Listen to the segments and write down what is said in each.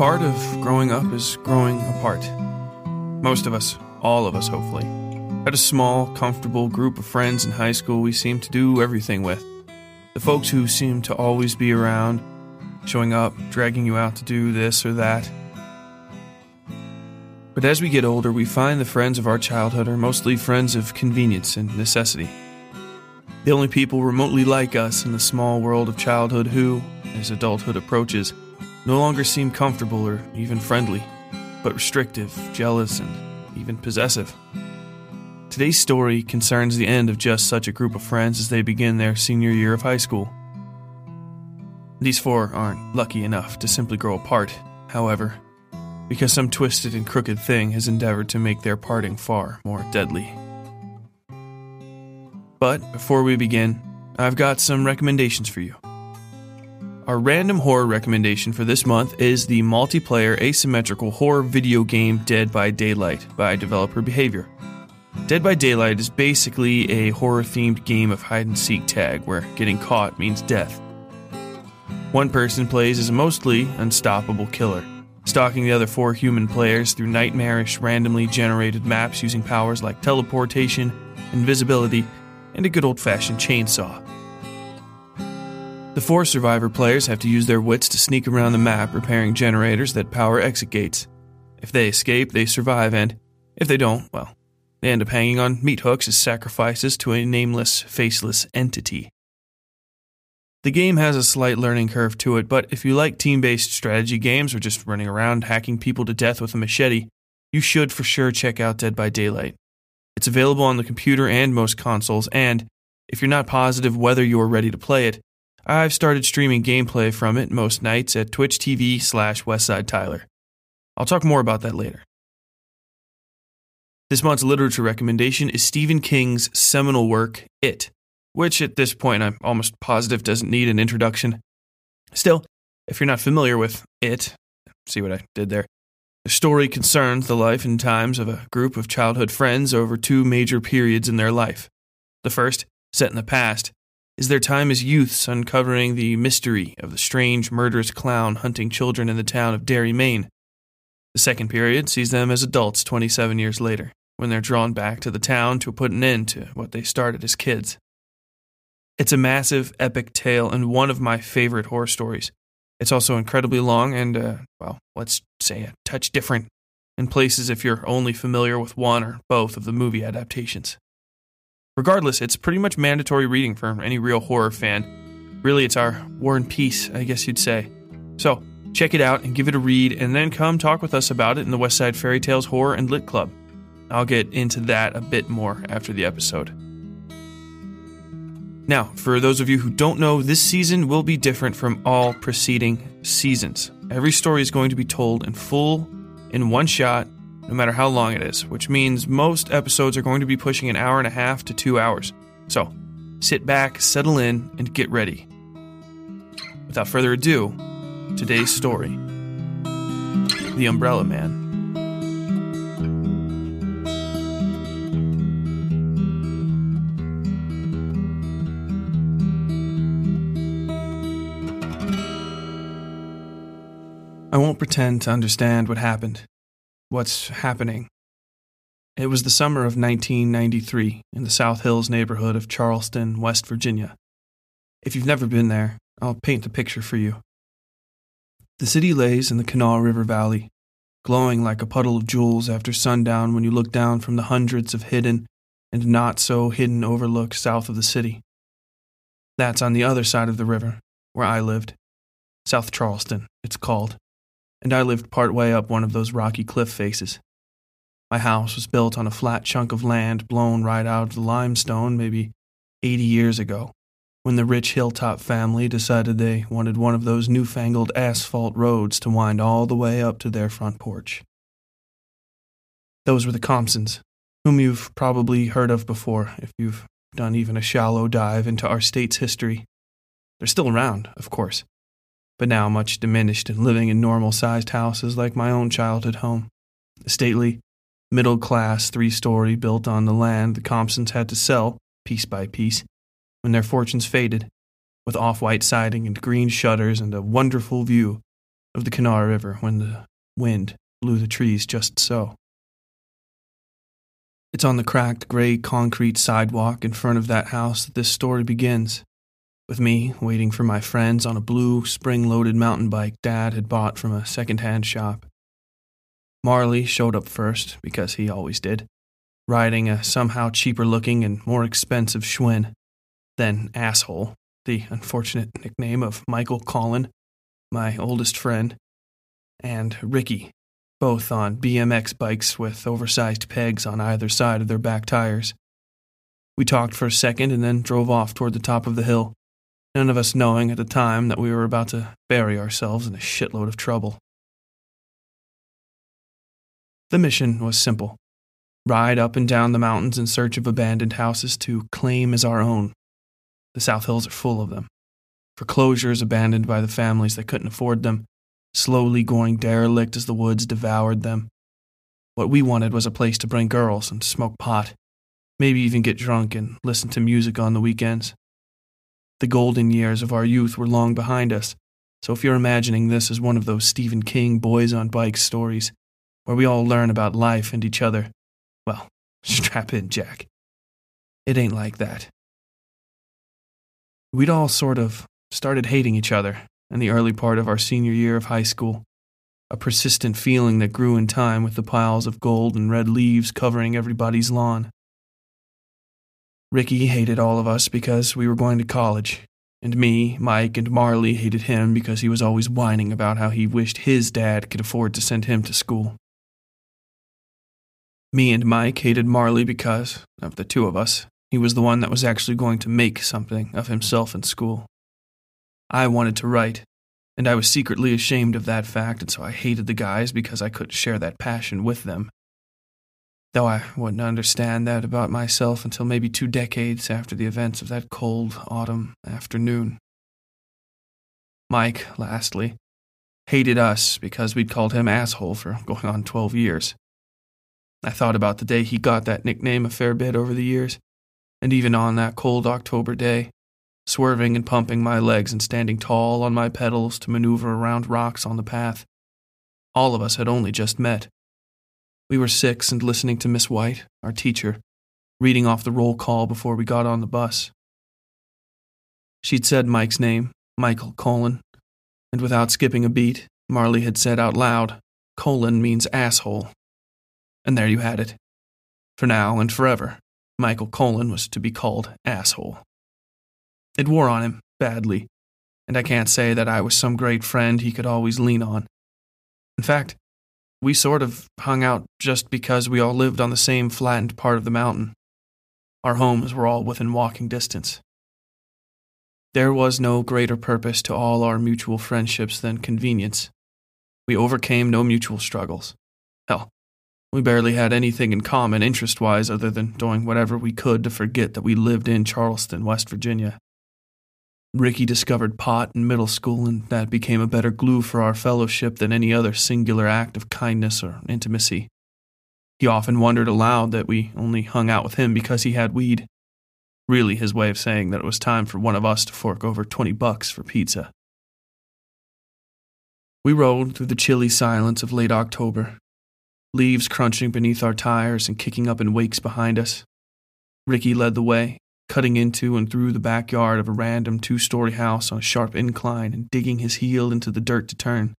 Part of growing up is growing apart. Most of us, all of us hopefully, had a small, comfortable group of friends in high school we seemed to do everything with. The folks who seemed to always be around, showing up, dragging you out to do this or that. But as we get older, we find the friends of our childhood are mostly friends of convenience and necessity. The only people remotely like us in the small world of childhood who, as adulthood approaches, no longer seem comfortable or even friendly, but restrictive, jealous, and even possessive. Today's story concerns the end of just such a group of friends as they begin their senior year of high school. These four aren't lucky enough to simply grow apart, however, because some twisted and crooked thing has endeavored to make their parting far more deadly. But before we begin, I've got some recommendations for you. Our random horror recommendation for this month is the multiplayer asymmetrical horror video game Dead by Daylight by developer Behavior. Dead by Daylight is basically a horror themed game of hide and seek tag where getting caught means death. One person plays as a mostly unstoppable killer, stalking the other four human players through nightmarish, randomly generated maps using powers like teleportation, invisibility, and a good old fashioned chainsaw. The four survivor players have to use their wits to sneak around the map repairing generators that power exit gates. If they escape, they survive, and if they don't, well, they end up hanging on meat hooks as sacrifices to a nameless, faceless entity. The game has a slight learning curve to it, but if you like team based strategy games or just running around hacking people to death with a machete, you should for sure check out Dead by Daylight. It's available on the computer and most consoles, and if you're not positive whether you're ready to play it, I've started streaming gameplay from it most nights at Twitch TV slash Westside Tyler. I'll talk more about that later. This month's literature recommendation is Stephen King's seminal work, It, which at this point I'm almost positive doesn't need an introduction. Still, if you're not familiar with It, see what I did there. The story concerns the life and times of a group of childhood friends over two major periods in their life. The first, set in the past, is their time as youths uncovering the mystery of the strange, murderous clown hunting children in the town of Derry, Maine. The second period sees them as adults 27 years later, when they're drawn back to the town to put an end to what they started as kids. It's a massive, epic tale and one of my favorite horror stories. It's also incredibly long and, uh, well, let's say a touch different in places if you're only familiar with one or both of the movie adaptations. Regardless, it's pretty much mandatory reading for any real horror fan. Really, it's our war and peace, I guess you'd say. So, check it out and give it a read, and then come talk with us about it in the Westside Fairy Tales Horror and Lit Club. I'll get into that a bit more after the episode. Now, for those of you who don't know, this season will be different from all preceding seasons. Every story is going to be told in full, in one shot, no matter how long it is, which means most episodes are going to be pushing an hour and a half to two hours. So, sit back, settle in, and get ready. Without further ado, today's story The Umbrella Man. I won't pretend to understand what happened, what's happening. It was the summer of 1993 in the South Hills neighborhood of Charleston, West Virginia. If you've never been there, I'll paint a picture for you. The city lays in the Kanawha River Valley, glowing like a puddle of jewels after sundown when you look down from the hundreds of hidden and not so hidden overlooks south of the city. That's on the other side of the river, where I lived. South Charleston, it's called and I lived part way up one of those rocky cliff faces. My house was built on a flat chunk of land blown right out of the limestone maybe 80 years ago, when the rich hilltop family decided they wanted one of those newfangled asphalt roads to wind all the way up to their front porch. Those were the Compsons, whom you've probably heard of before if you've done even a shallow dive into our state's history. They're still around, of course but now much diminished and living in normal sized houses like my own childhood home. A stately, middle class three story built on the land the Compsons had to sell, piece by piece, when their fortunes faded, with off white siding and green shutters and a wonderful view of the Kanawha River when the wind blew the trees just so. It's on the cracked gray concrete sidewalk in front of that house that this story begins with me waiting for my friends on a blue, spring loaded mountain bike Dad had bought from a second hand shop. Marley showed up first, because he always did, riding a somehow cheaper looking and more expensive Schwinn. Then Asshole, the unfortunate nickname of Michael Colin, my oldest friend, and Ricky, both on BMX bikes with oversized pegs on either side of their back tires. We talked for a second and then drove off toward the top of the hill none of us knowing at the time that we were about to bury ourselves in a shitload of trouble. The mission was simple ride up and down the mountains in search of abandoned houses to claim as our own. The South Hills are full of them. Foreclosures abandoned by the families that couldn't afford them, slowly going derelict as the woods devoured them. What we wanted was a place to bring girls and smoke pot, maybe even get drunk and listen to music on the weekends. The golden years of our youth were long behind us, so if you're imagining this as one of those Stephen King boys on bikes stories, where we all learn about life and each other, well, strap in, Jack. It ain't like that. We'd all sort of started hating each other in the early part of our senior year of high school, a persistent feeling that grew in time with the piles of gold and red leaves covering everybody's lawn. Ricky hated all of us because we were going to college, and me, Mike, and Marley hated him because he was always whining about how he wished his dad could afford to send him to school. Me and Mike hated Marley because, of the two of us, he was the one that was actually going to make something of himself in school. I wanted to write, and I was secretly ashamed of that fact, and so I hated the guys because I couldn't share that passion with them though I wouldn't understand that about myself until maybe two decades after the events of that cold autumn afternoon. Mike, lastly, hated us because we'd called him asshole for going on 12 years. I thought about the day he got that nickname a fair bit over the years, And even on that cold October day, swerving and pumping my legs and standing tall on my pedals to maneuver around rocks on the path, all of us had only just met. We were six and listening to Miss White, our teacher, reading off the roll call before we got on the bus. She'd said Mike's name, Michael Colin, and without skipping a beat, Marley had said out loud, Colon means asshole. And there you had it. For now and forever, Michael Colin was to be called asshole. It wore on him, badly, and I can't say that I was some great friend he could always lean on. In fact, we sort of hung out just because we all lived on the same flattened part of the mountain. Our homes were all within walking distance. There was no greater purpose to all our mutual friendships than convenience. We overcame no mutual struggles. Hell, we barely had anything in common interest wise other than doing whatever we could to forget that we lived in Charleston, West Virginia. Ricky discovered pot in middle school, and that became a better glue for our fellowship than any other singular act of kindness or intimacy. He often wondered aloud that we only hung out with him because he had weed. Really, his way of saying that it was time for one of us to fork over 20 bucks for pizza. We rode through the chilly silence of late October, leaves crunching beneath our tires and kicking up in wakes behind us. Ricky led the way, cutting into and through the backyard of a random two story house on a sharp incline and digging his heel into the dirt to turn.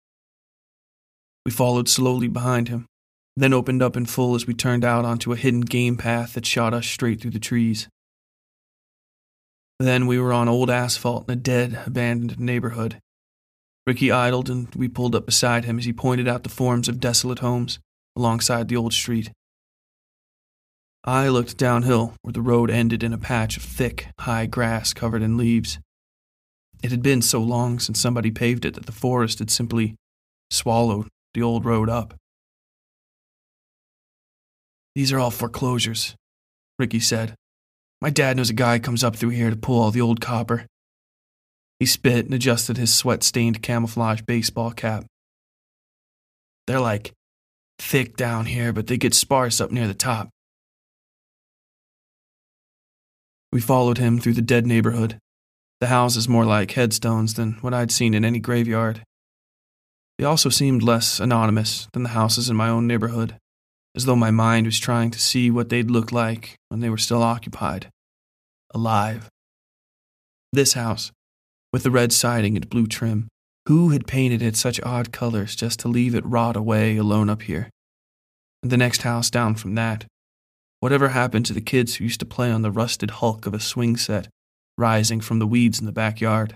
We followed slowly behind him, then opened up in full as we turned out onto a hidden game path that shot us straight through the trees. Then we were on old asphalt in a dead, abandoned neighborhood. Ricky idled and we pulled up beside him as he pointed out the forms of desolate homes alongside the old street. I looked downhill where the road ended in a patch of thick, high grass covered in leaves. It had been so long since somebody paved it that the forest had simply swallowed the old road up. These are all foreclosures, Ricky said. My dad knows a guy comes up through here to pull all the old copper. He spit and adjusted his sweat stained camouflage baseball cap. They're like thick down here, but they get sparse up near the top. We followed him through the dead neighborhood, the houses more like headstones than what I'd seen in any graveyard. They also seemed less anonymous than the houses in my own neighborhood, as though my mind was trying to see what they'd look like when they were still occupied, alive. This house, with the red siding and blue trim, who had painted it such odd colors just to leave it rot away alone up here? And the next house down from that, Whatever happened to the kids who used to play on the rusted hulk of a swing set, rising from the weeds in the backyard?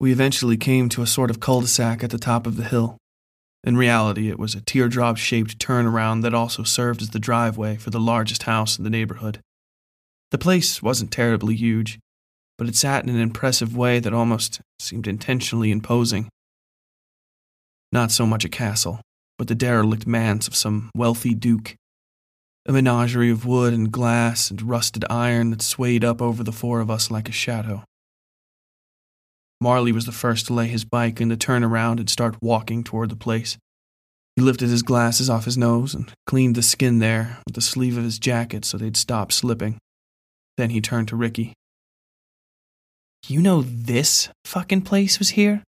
We eventually came to a sort of cul de sac at the top of the hill. In reality, it was a teardrop shaped turnaround that also served as the driveway for the largest house in the neighborhood. The place wasn't terribly huge, but it sat in an impressive way that almost seemed intentionally imposing. Not so much a castle, but the derelict manse of some wealthy duke a menagerie of wood and glass and rusted iron that swayed up over the four of us like a shadow. Marley was the first to lay his bike in the turn around and start walking toward the place. He lifted his glasses off his nose and cleaned the skin there with the sleeve of his jacket so they'd stop slipping. Then he turned to Ricky. You know this fucking place was here?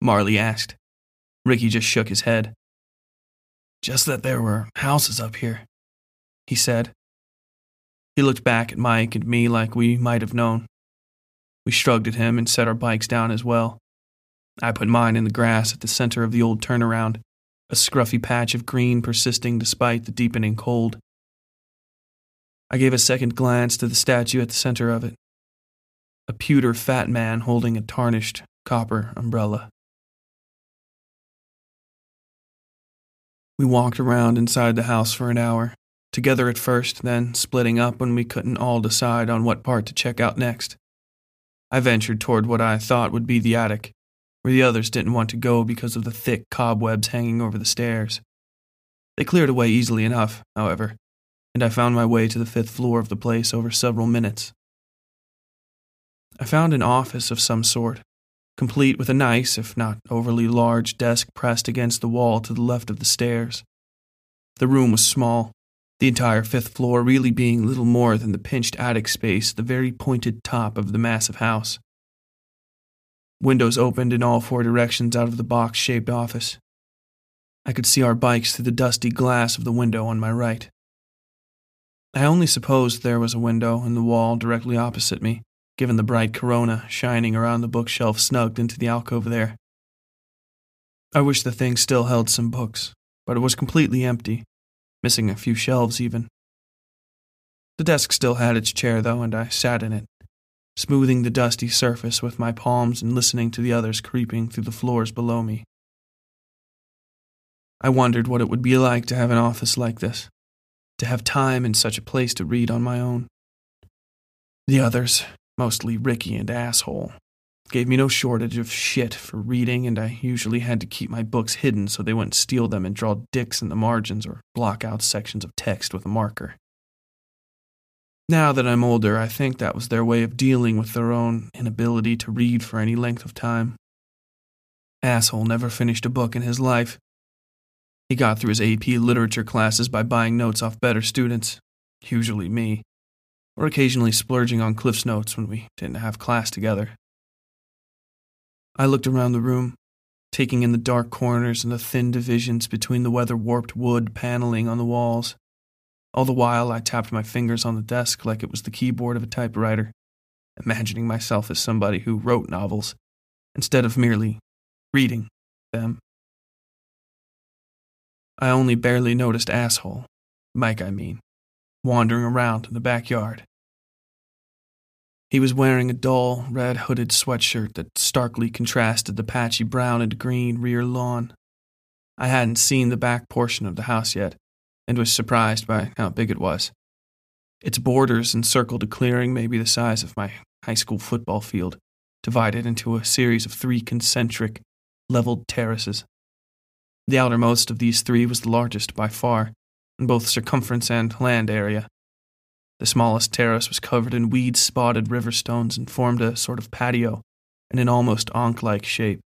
Marley asked. Ricky just shook his head. Just that there were houses up here he said. He looked back at Mike and me like we might have known. We shrugged at him and set our bikes down as well. I put mine in the grass at the center of the old turnaround, a scruffy patch of green persisting despite the deepening cold. I gave a second glance to the statue at the center of it a pewter fat man holding a tarnished copper umbrella. We walked around inside the house for an hour, together at first, then splitting up when we couldn't all decide on what part to check out next. I ventured toward what I thought would be the attic, where the others didn't want to go because of the thick cobwebs hanging over the stairs. They cleared away easily enough, however, and I found my way to the fifth floor of the place over several minutes. I found an office of some sort, complete with a nice, if not overly large, desk pressed against the wall to the left of the stairs. The room was small, the entire fifth floor really being little more than the pinched attic space the very pointed top of the massive house. Windows opened in all four directions out of the box shaped office. I could see our bikes through the dusty glass of the window on my right. I only supposed there was a window in the wall directly opposite me, given the bright corona shining around the bookshelf snugged into the alcove there. I wish the thing still held some books, but it was completely empty, missing a few shelves even. The desk still had its chair, though, and I sat in it, smoothing the dusty surface with my palms and listening to the others creeping through the floors below me. I wondered what it would be like to have an office like this, to have time in such a place to read on my own. The others, mostly Ricky and Asshole, gave me no shortage of shit for reading, and I usually had to keep my books hidden so they wouldn't steal them and draw dicks in the margins or block out sections of text with a marker. Now that I'm older, I think that was their way of dealing with their own inability to read for any length of time. Asshole never finished a book in his life. He got through his AP literature classes by buying notes off better students, usually me, or occasionally splurging on Cliff's notes when we didn't have class together. I looked around the room, taking in the dark corners and the thin divisions between the weather warped wood paneling on the walls. All the while, I tapped my fingers on the desk like it was the keyboard of a typewriter, imagining myself as somebody who wrote novels instead of merely reading them. I only barely noticed asshole, Mike, I mean, wandering around in the backyard. He was wearing a dull, red hooded sweatshirt that starkly contrasted the patchy brown and green rear lawn. I hadn't seen the back portion of the house yet, and was surprised by how big it was. Its borders encircled a clearing maybe the size of my high school football field, divided into a series of three concentric, leveled terraces. The outermost of these three was the largest by far, in both circumference and land area, the smallest terrace was covered in weed spotted river stones and formed a sort of patio in an almost ankh like shape,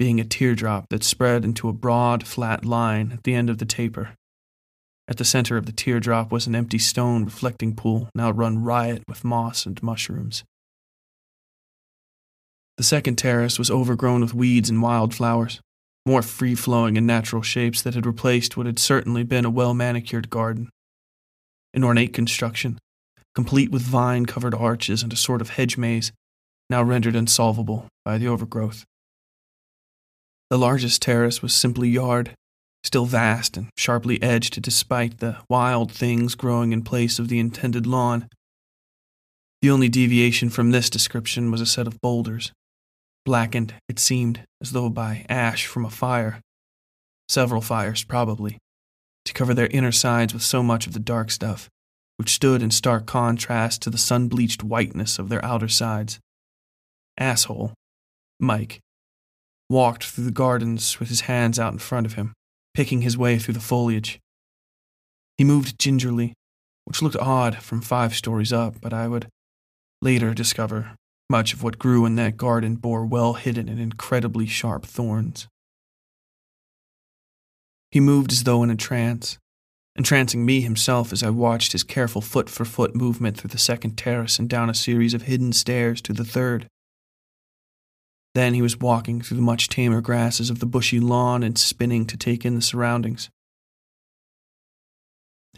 being a teardrop that spread into a broad, flat line at the end of the taper. At the center of the teardrop was an empty stone reflecting pool, now run riot with moss and mushrooms. The second terrace was overgrown with weeds and wildflowers, more free flowing and natural shapes that had replaced what had certainly been a well manicured garden an ornate construction, complete with vine covered arches and a sort of hedge maze, now rendered insolvable by the overgrowth. The largest terrace was simply yard, still vast and sharply edged despite the wild things growing in place of the intended lawn. The only deviation from this description was a set of boulders, blackened, it seemed, as though by ash from a fire. Several fires, probably to cover their inner sides with so much of the dark stuff, which stood in stark contrast to the sun bleached whiteness of their outer sides. Asshole, Mike, walked through the gardens with his hands out in front of him, picking his way through the foliage. He moved gingerly, which looked odd from five stories up, but I would later discover much of what grew in that garden bore well hidden and incredibly sharp thorns. He moved as though in a trance, entrancing me himself as I watched his careful foot for foot movement through the second terrace and down a series of hidden stairs to the third. Then he was walking through the much tamer grasses of the bushy lawn and spinning to take in the surroundings.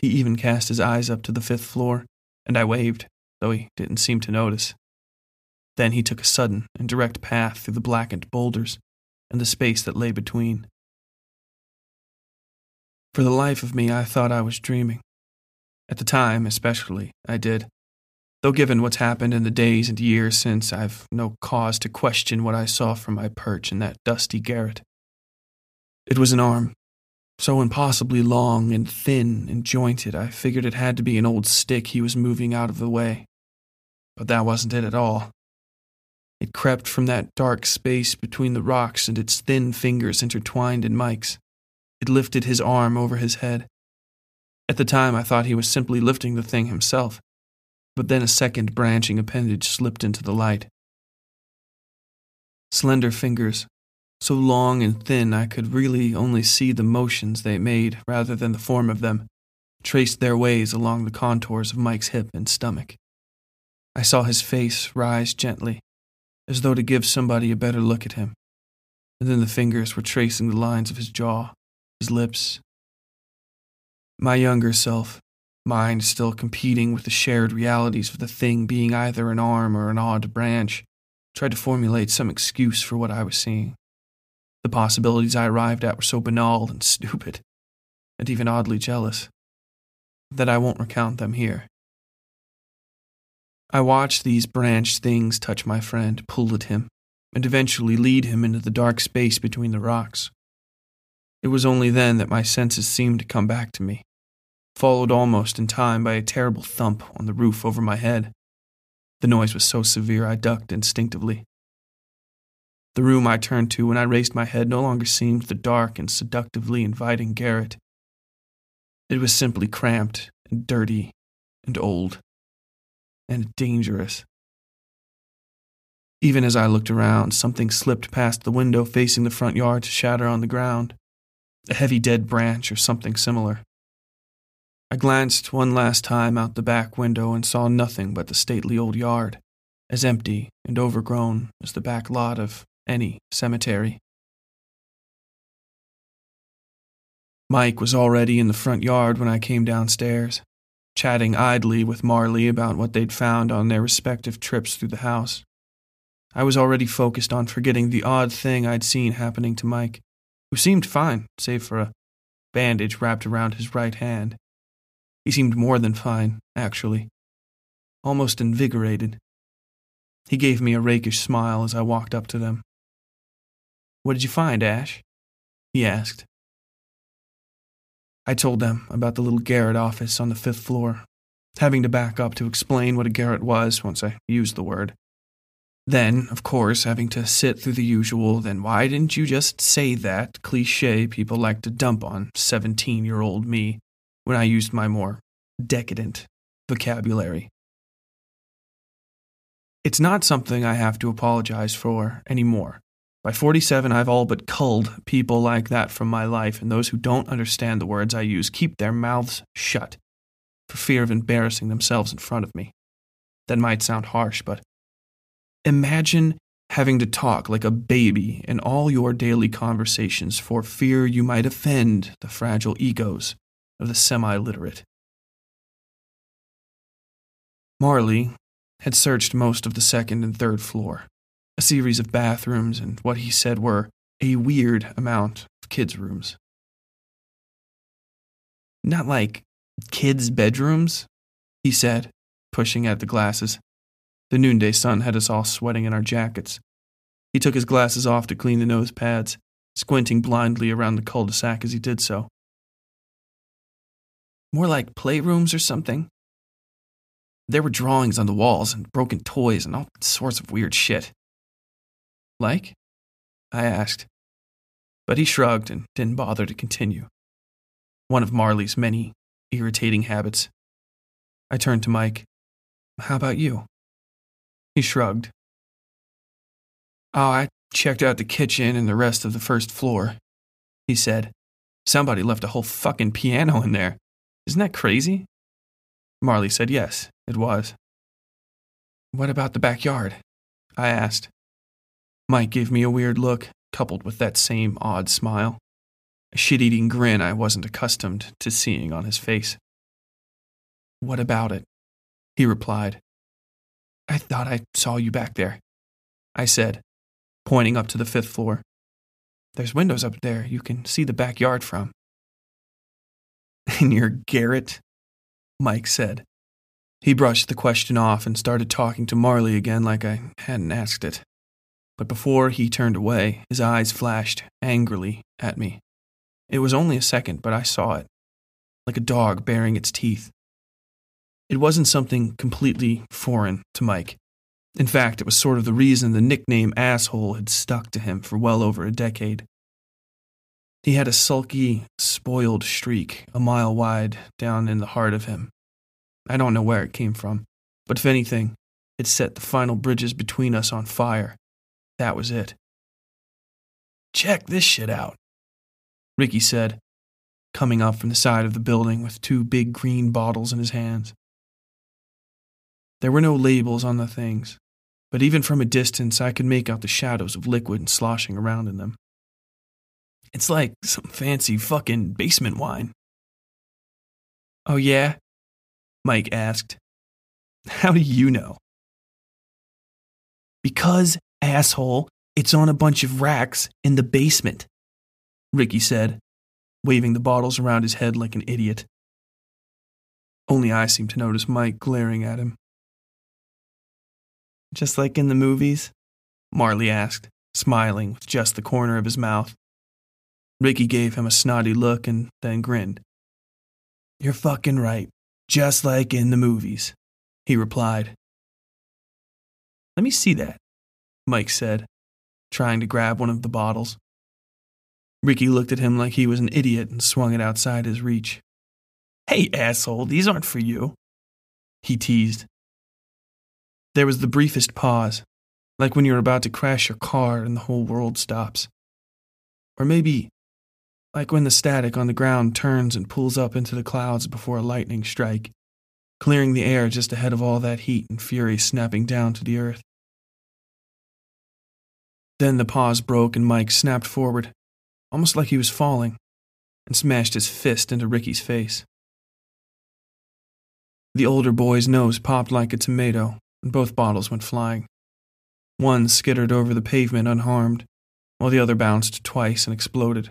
He even cast his eyes up to the fifth floor, and I waved, though he didn't seem to notice. Then he took a sudden and direct path through the blackened boulders and the space that lay between. For the life of me, I thought I was dreaming. At the time, especially, I did. Though given what's happened in the days and years since, I've no cause to question what I saw from my perch in that dusty garret. It was an arm, so impossibly long and thin and jointed, I figured it had to be an old stick he was moving out of the way. But that wasn't it at all. It crept from that dark space between the rocks, and its thin fingers intertwined in Mike's. It lifted his arm over his head. At the time, I thought he was simply lifting the thing himself, but then a second branching appendage slipped into the light. Slender fingers, so long and thin I could really only see the motions they made rather than the form of them, traced their ways along the contours of Mike's hip and stomach. I saw his face rise gently, as though to give somebody a better look at him, and then the fingers were tracing the lines of his jaw, his lips. My younger self, mind still competing with the shared realities of the thing being either an arm or an odd branch, tried to formulate some excuse for what I was seeing. The possibilities I arrived at were so banal and stupid, and even oddly jealous, that I won't recount them here. I watched these branched things touch my friend, pull at him, and eventually lead him into the dark space between the rocks. It was only then that my senses seemed to come back to me, followed almost in time by a terrible thump on the roof over my head. The noise was so severe I ducked instinctively. The room I turned to when I raised my head no longer seemed the dark and seductively inviting garret. It was simply cramped and dirty and old and dangerous. Even as I looked around, something slipped past the window facing the front yard to shatter on the ground a heavy dead branch or something similar. I glanced one last time out the back window and saw nothing but the stately old yard, as empty and overgrown as the back lot of any cemetery. Mike was already in the front yard when I came downstairs, chatting idly with Marley about what they'd found on their respective trips through the house. I was already focused on forgetting the odd thing I'd seen happening to Mike, who seemed fine, save for a bandage wrapped around his right hand. He seemed more than fine, actually, almost invigorated. He gave me a rakish smile as I walked up to them. What did you find, Ash? He asked. I told them about the little garret office on the fifth floor, having to back up to explain what a garret was once I used the word. Then, of course, having to sit through the usual, then why didn't you just say that cliche people like to dump on 17 year old me when I used my more decadent vocabulary? It's not something I have to apologize for anymore. By 47, I've all but culled people like that from my life, and those who don't understand the words I use keep their mouths shut for fear of embarrassing themselves in front of me. That might sound harsh, but imagine having to talk like a baby in all your daily conversations for fear you might offend the fragile egos of the semi literate. Marley had searched most of the second and third floor a series of bathrooms and what he said were a weird amount of kids' rooms. Not like kids' bedrooms, he said, pushing at the glasses. The noonday sun had us all sweating in our jackets. He took his glasses off to clean the nose pads, squinting blindly around the cul de sac as he did so. More like playrooms or something. There were drawings on the walls and broken toys and all sorts of weird shit. Like? I asked. But he shrugged and didn't bother to continue. One of Marley's many irritating habits. I turned to Mike. How about you? He shrugged. Oh, I checked out the kitchen and the rest of the first floor, he said. Somebody left a whole fucking piano in there. Isn't that crazy? Marley said yes, it was. What about the backyard? I asked. Mike gave me a weird look, coupled with that same odd smile. A shit eating grin I wasn't accustomed to seeing on his face. What about it? He replied. I thought I saw you back there, I said, pointing up to the fifth floor. There's windows up there you can see the backyard from. In your garret? Mike said. He brushed the question off and started talking to Marley again like I hadn't asked it but before he turned away, his eyes flashed angrily at me. It was only a second, but I saw it, like a dog baring its teeth. It wasn't something completely foreign to Mike. In fact, it was sort of the reason the nickname asshole had stuck to him for well over a decade. He had a sulky, spoiled streak a mile wide down in the heart of him. I don't know where it came from, but if anything, it set the final bridges between us on fire that was it. Check this shit out, Ricky said. coming up from the side of the building with two big green bottles in his hands. There were no labels on the things, but even from a distance I could make out the shadows of liquid sloshing around in them. It's like some fancy fucking basement wine. Oh, yeah? Mike asked. How do you know? Because, asshole, it's on a bunch of racks in the basement, Ricky said, waving the bottles around his head like an idiot. Only I seemed to notice Mike glaring at him. Just like in the movies? Marley asked, smiling with just the corner of his mouth. Ricky gave him a snotty look and then grinned. You're fucking right, just like in the movies, he replied. Let me see that, Mike said, trying to grab one of the bottles. Ricky looked at him like he was an idiot and swung it outside his reach. Hey, asshole, these aren't for you, he teased. There was the briefest pause, like when you're about to crash your car and the whole world stops. Or maybe like when the static on the ground turns and pulls up into the clouds before a lightning strike, clearing the air just ahead of all that heat and fury snapping down to the earth. Then the pause broke and Mike snapped forward, almost like he was falling, and smashed his fist into Ricky's face. The older boy's nose popped like a tomato, and both bottles went flying. One skittered over the pavement unharmed, while the other bounced twice and exploded.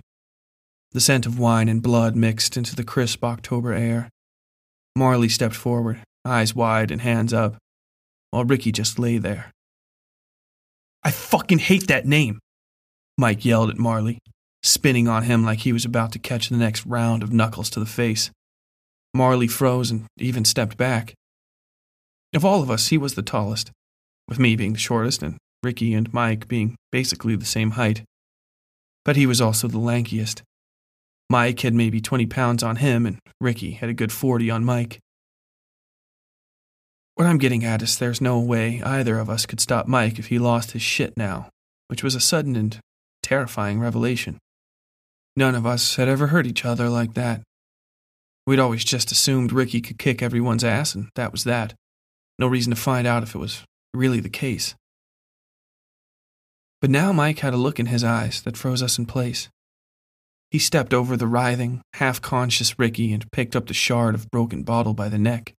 The scent of wine and blood mixed into the crisp October air. Marley stepped forward, eyes wide and hands up, while Ricky just lay there. I fucking hate that name, Mike yelled at Marley, spinning on him like he was about to catch the next round of knuckles to the face. Marley froze and even stepped back. Of all of us, he was the tallest, with me being the shortest and Ricky and Mike being basically the same height. But he was also the lankiest. Mike had maybe 20 pounds on him, and Ricky had a good 40 on Mike. What I'm getting at is there's no way either of us could stop Mike if he lost his shit now, which was a sudden and terrifying revelation. None of us had ever hurt each other like that. We'd always just assumed Ricky could kick everyone's ass, and that was that. No reason to find out if it was really the case. But now Mike had a look in his eyes that froze us in place. He stepped over the writhing, half conscious Ricky and picked up the shard of broken bottle by the neck.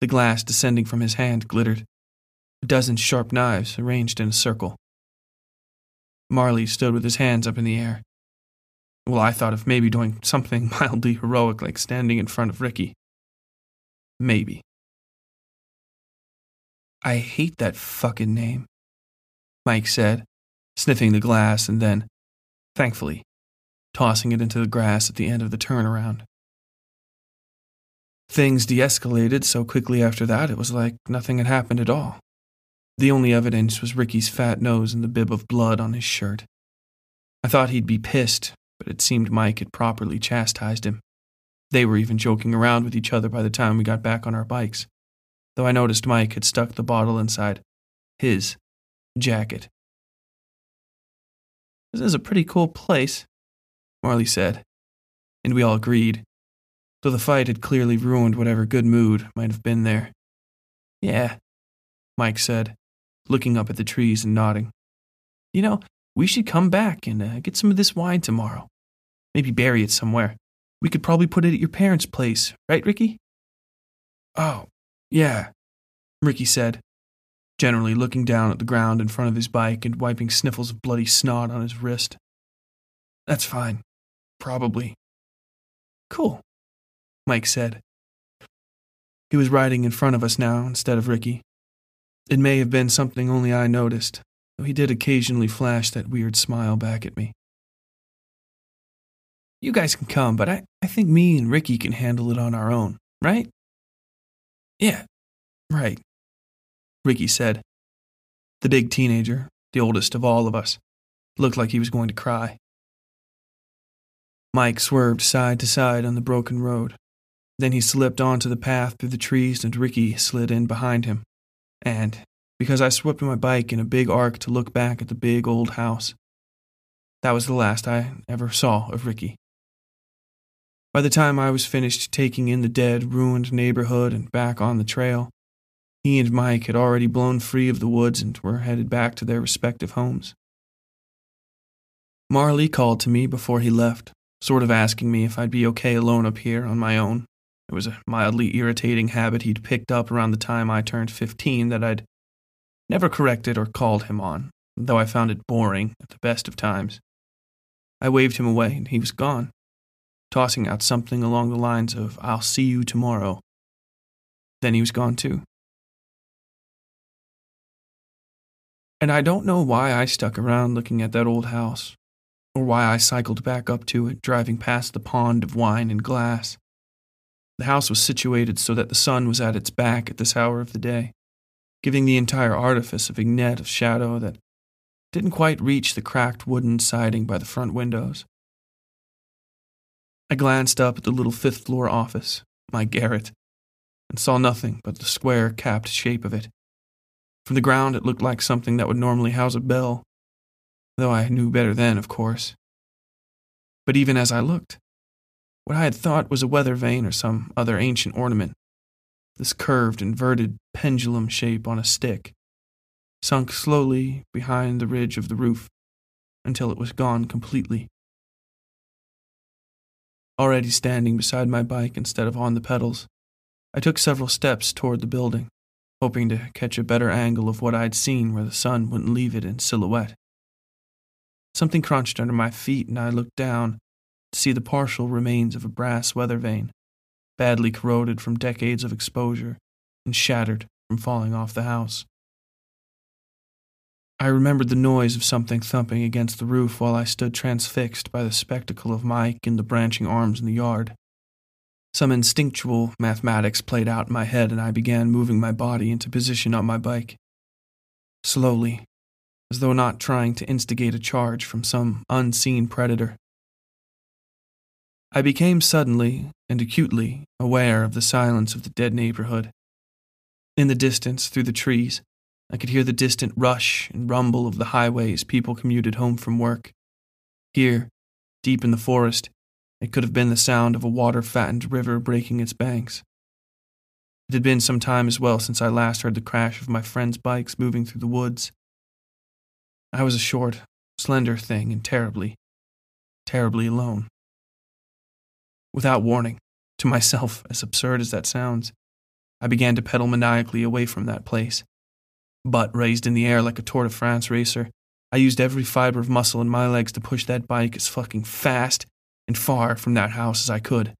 The glass descending from his hand glittered, a dozen sharp knives arranged in a circle. Marley stood with his hands up in the air. Well, I thought of maybe doing something mildly heroic like standing in front of Ricky. Maybe. I hate that fucking name, Mike said, sniffing the glass and then, thankfully, tossing it into the grass at the end of the turnaround. Things de escalated so quickly after that it was like nothing had happened at all. The only evidence was Ricky's fat nose and the bib of blood on his shirt. I thought he'd be pissed, but it seemed Mike had properly chastised him. They were even joking around with each other by the time we got back on our bikes, though I noticed Mike had stuck the bottle inside his jacket. This is a pretty cool place, Marley said, and we all agreed, though the fight had clearly ruined whatever good mood might have been there. Yeah, Mike said, looking up at the trees and nodding. You know, we should come back and uh, get some of this wine tomorrow. Maybe bury it somewhere. We could probably put it at your parents' place, right, Ricky? Oh, yeah, Ricky said, generally looking down at the ground in front of his bike and wiping sniffles of bloody snot on his wrist. That's fine. Probably. Cool, Mike said. He was riding in front of us now instead of Ricky. It may have been something only I noticed, though he did occasionally flash that weird smile back at me. You guys can come, but I, I think me and Ricky can handle it on our own, right? Yeah, right, Ricky said. The big teenager, the oldest of all of us, looked like he was going to cry. Mike swerved side to side on the broken road. Then he slipped onto the path through the trees, and Ricky slid in behind him. And, because I swept my bike in a big arc to look back at the big old house, that was the last I ever saw of Ricky. By the time I was finished taking in the dead, ruined neighborhood and back on the trail, he and Mike had already blown free of the woods and were headed back to their respective homes. Marley called to me before he left, sort of asking me if I'd be okay alone up here on my own. It was a mildly irritating habit he'd picked up around the time I turned 15 that I'd never corrected or called him on, though I found it boring at the best of times. I waved him away and he was gone, tossing out something along the lines of, I'll see you tomorrow. Then he was gone too. And I don't know why I stuck around looking at that old house, or why I cycled back up to it, driving past the pond of wine and glass. The house was situated so that the sun was at its back at this hour of the day, giving the entire artifice a vignette of shadow that didn't quite reach the cracked wooden siding by the front windows. I glanced up at the little fifth floor office, my garret, and saw nothing but the square capped shape of it from the ground, it looked like something that would normally house a bell, though I knew better then, of course. But even as I looked, what I had thought was a weather vane or some other ancient ornament, this curved, inverted pendulum shape on a stick, sunk slowly behind the ridge of the roof until it was gone completely. Already standing beside my bike instead of on the pedals, I took several steps toward the building hoping to catch a better angle of what I'd seen where the sun wouldn't leave it in silhouette. Something crunched under my feet, and I looked down to see the partial remains of a brass weather vane, badly corroded from decades of exposure and shattered from falling off the house. I remembered the noise of something thumping against the roof while I stood transfixed by the spectacle of Mike and the branching arms in the yard. Some instinctual mathematics played out in my head, and I began moving my body into position on my bike. Slowly, as though not trying to instigate a charge from some unseen predator. I became suddenly and acutely aware of the silence of the dead neighborhood. In the distance, through the trees, I could hear the distant rush and rumble of the highway as people commuted home from work. Here, deep in the forest, it could have been the sound of a water fattened river breaking its banks. It had been some time as well since I last heard the crash of my friends' bikes moving through the woods. I was a short, slender thing and terribly, terribly alone. Without warning, to myself, as absurd as that sounds, I began to pedal maniacally away from that place. Butt raised in the air like a Tour de France racer, I used every fiber of muscle in my legs to push that bike as fucking fast and far from that house as I could,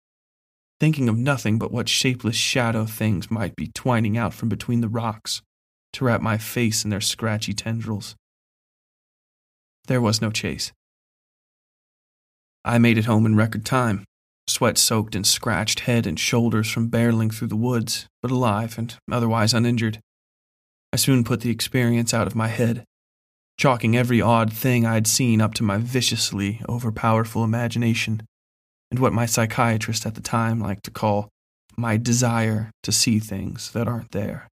thinking of nothing but what shapeless shadow things might be twining out from between the rocks to wrap my face in their scratchy tendrils. There was no chase. I made it home in record time, sweat soaked and scratched head and shoulders from barreling through the woods, but alive and otherwise uninjured. I soon put the experience out of my head chalking every odd thing I'd seen up to my viciously overpowerful imagination and what my psychiatrist at the time liked to call my desire to see things that aren't there.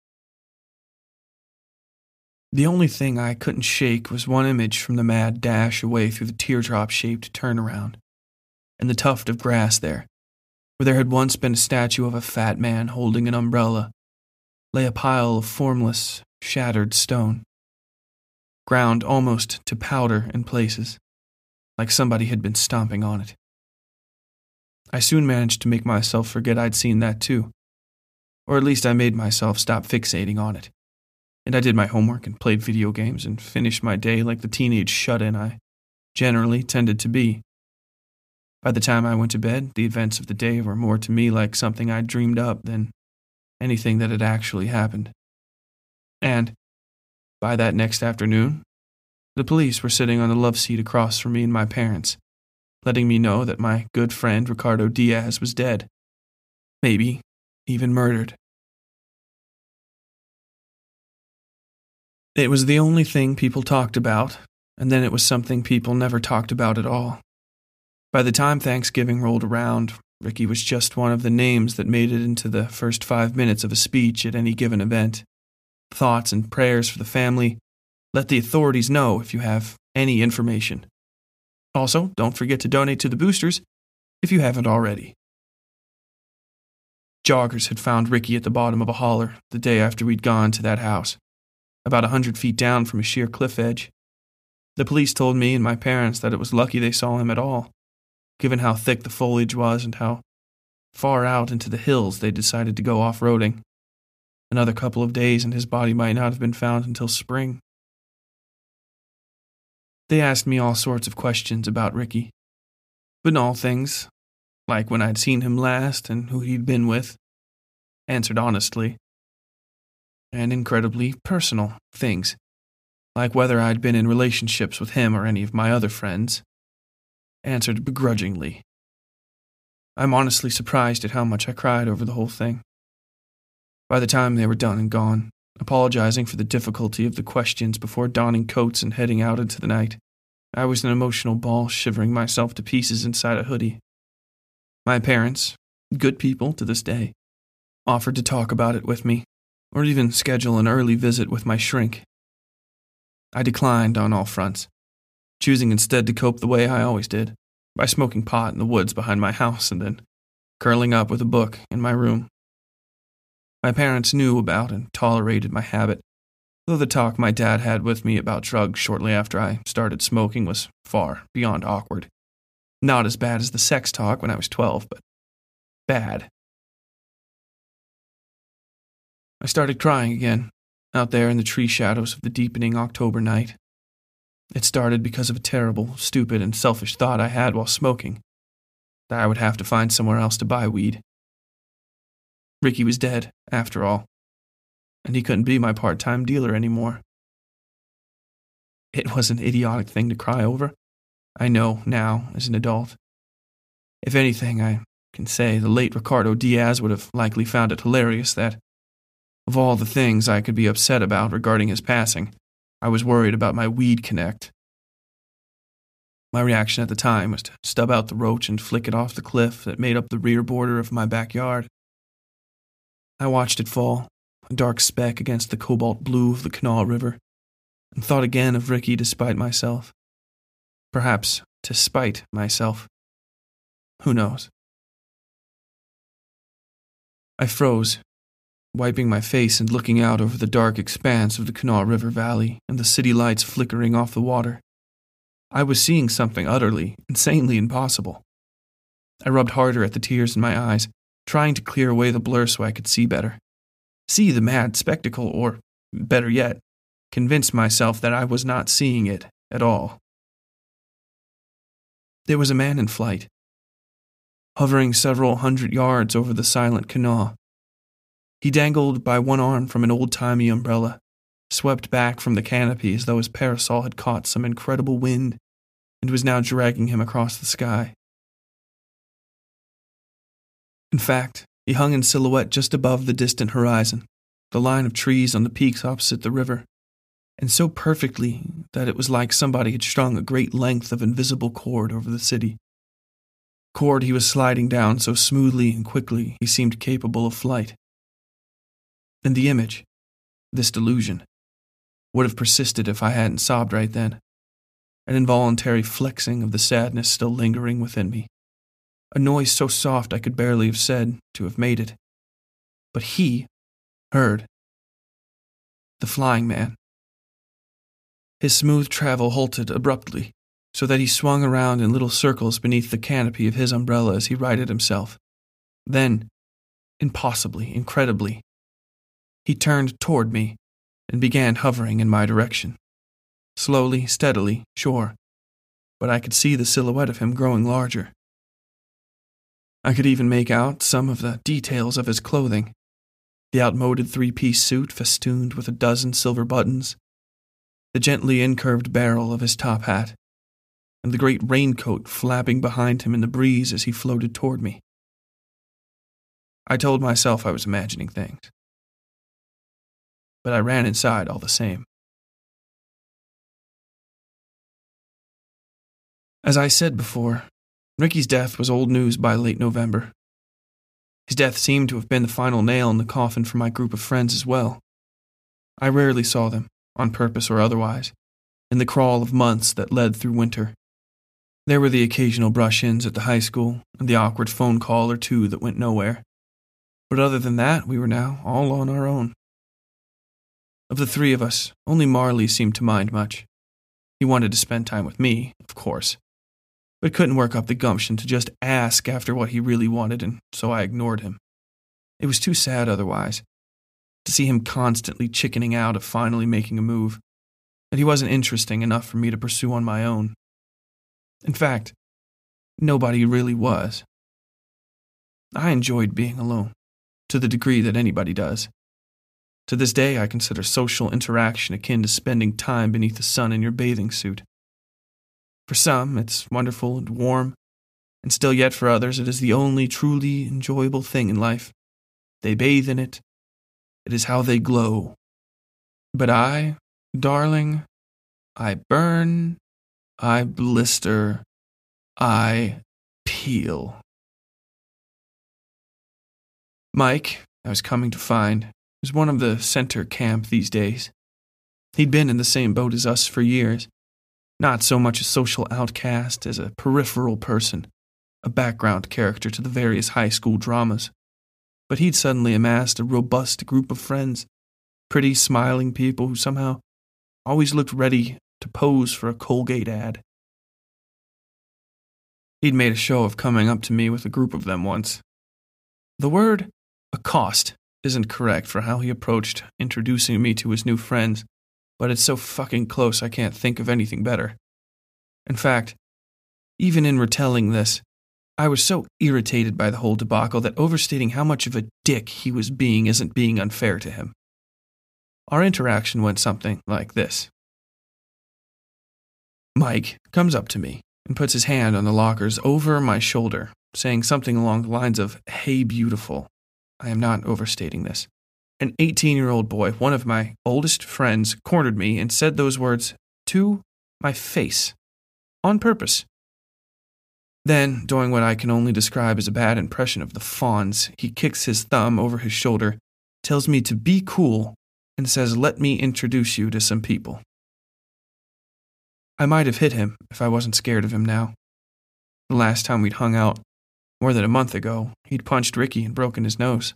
The only thing I couldn't shake was one image from the mad dash away through the teardrop shaped turnaround and the tuft of grass there, where there had once been a statue of a fat man holding an umbrella, lay a pile of formless, shattered stone ground almost to powder in places, like somebody had been stomping on it. I soon managed to make myself forget I'd seen that too. Or at least I made myself stop fixating on it. And I did my homework and played video games and finished my day like the teenage shut in I generally tended to be. By the time I went to bed, the events of the day were more to me like something I'd dreamed up than anything that had actually happened. And, by that next afternoon, the police were sitting on the love seat across from me and my parents, letting me know that my good friend Ricardo Diaz was dead. Maybe even murdered. It was the only thing people talked about, and then it was something people never talked about at all. By the time Thanksgiving rolled around, Ricky was just one of the names that made it into the first five minutes of a speech at any given event thoughts and prayers for the family. Let the authorities know if you have any information. Also, don't forget to donate to the boosters if you haven't already. Joggers had found Ricky at the bottom of a holler the day after we'd gone to that house, about a hundred feet down from a sheer cliff edge. The police told me and my parents that it was lucky they saw him at all, given how thick the foliage was and how far out into the hills they decided to go off roading. Another couple of days and his body might not have been found until spring. They asked me all sorts of questions about Ricky, banal things, like when I'd seen him last and who he'd been with, answered honestly, and incredibly personal things, like whether I'd been in relationships with him or any of my other friends, answered begrudgingly. I'm honestly surprised at how much I cried over the whole thing. By the time they were done and gone, apologizing for the difficulty of the questions before donning coats and heading out into the night, I was an emotional ball shivering myself to pieces inside a hoodie. My parents, good people to this day, offered to talk about it with me, or even schedule an early visit with my shrink. I declined on all fronts, choosing instead to cope the way I always did by smoking pot in the woods behind my house and then curling up with a book in my room. My parents knew about and tolerated my habit, though the talk my dad had with me about drugs shortly after I started smoking was far beyond awkward. Not as bad as the sex talk when I was 12, but bad. I started crying again, out there in the tree shadows of the deepening October night. It started because of a terrible, stupid, and selfish thought I had while smoking that I would have to find somewhere else to buy weed. Ricky was dead, after all, and he couldn't be my part time dealer anymore. It was an idiotic thing to cry over. I know now as an adult. If anything, I can say the late Ricardo Diaz would have likely found it hilarious that, of all the things I could be upset about regarding his passing, I was worried about my weed connect. My reaction at the time was to stub out the roach and flick it off the cliff that made up the rear border of my backyard. I watched it fall, a dark speck against the cobalt blue of the Kanawha River, and thought again of Ricky despite myself. Perhaps to spite myself. Who knows? I froze, wiping my face and looking out over the dark expanse of the Kanawha River Valley and the city lights flickering off the water. I was seeing something utterly, insanely impossible. I rubbed harder at the tears in my eyes, trying to clear away the blur so I could see better. See the mad spectacle, or, better yet, convince myself that I was not seeing it at all. There was a man in flight, hovering several hundred yards over the silent canal. he dangled by one arm from an old timey umbrella, swept back from the canopy as though his parasol had caught some incredible wind and was now dragging him across the sky. In fact, he hung in silhouette just above the distant horizon, the line of trees on the peaks opposite the river, and so perfectly that it was like somebody had strung a great length of invisible cord over the city. Cord he was sliding down so smoothly and quickly he seemed capable of flight. And the image, this delusion, would have persisted if I hadn't sobbed right then. An involuntary flexing of the sadness still lingering within me. A noise so soft I could barely have said to have made it. But he heard. The flying man. His smooth travel halted abruptly, so that he swung around in little circles beneath the canopy of his umbrella as he righted himself. Then, impossibly, incredibly, he turned toward me and began hovering in my direction. Slowly, steadily, sure, but I could see the silhouette of him growing larger. I could even make out some of the details of his clothing the outmoded three piece suit festooned with a dozen silver buttons, the gently incurved barrel of his top hat, and the great raincoat flapping behind him in the breeze as he floated toward me. I told myself I was imagining things but I ran inside all the same. As I said before, Ricky's death was old news by late November. His death seemed to have been the final nail in the coffin for my group of friends as well. I rarely saw them, on purpose or otherwise, in the crawl of months that led through winter. There were the occasional brush ins at the high school and the awkward phone call or two that went nowhere. But other than that, we were now all on our own. Of the three of us, only Marley seemed to mind much. He wanted to spend time with me, of course, but couldn't work up the gumption to just ask after what he really wanted, and so I ignored him. It was too sad otherwise, to see him constantly chickening out of finally making a move, that he wasn't interesting enough for me to pursue on my own. In fact, nobody really was. I enjoyed being alone, to the degree that anybody does. To this day, I consider social interaction akin to spending time beneath the sun in your bathing suit. For some, it's wonderful and warm, and still yet for others, it is the only truly enjoyable thing in life. They bathe in it, it is how they glow. But I, darling, I burn, I blister, I peel. Mike, I was coming to find, was one of the center camp these days. He'd been in the same boat as us for years, not so much a social outcast as a peripheral person, a background character to the various high school dramas. But he'd suddenly amassed a robust group of friends, pretty, smiling people who somehow always looked ready to pose for a Colgate ad. He'd made a show of coming up to me with a group of them once. The word accost isn't correct for how he approached introducing me to his new friends, but it's so fucking close I can't think of anything better. In fact, even in retelling this, I was so irritated by the whole debacle that overstating how much of a dick he was being isn't being unfair to him. Our interaction went something like this Mike comes up to me and puts his hand on the lockers over my shoulder, saying something along the lines of, Hey, beautiful. I am not overstating this. An 18 year old boy, one of my oldest friends, cornered me and said those words to my face on purpose. Then, doing what I can only describe as a bad impression of the Fonz, he kicks his thumb over his shoulder, tells me to be cool, and says, Let me introduce you to some people. I might have hit him if I wasn't scared of him now. The last time we'd hung out, more than a month ago, he'd punched Ricky and broken his nose.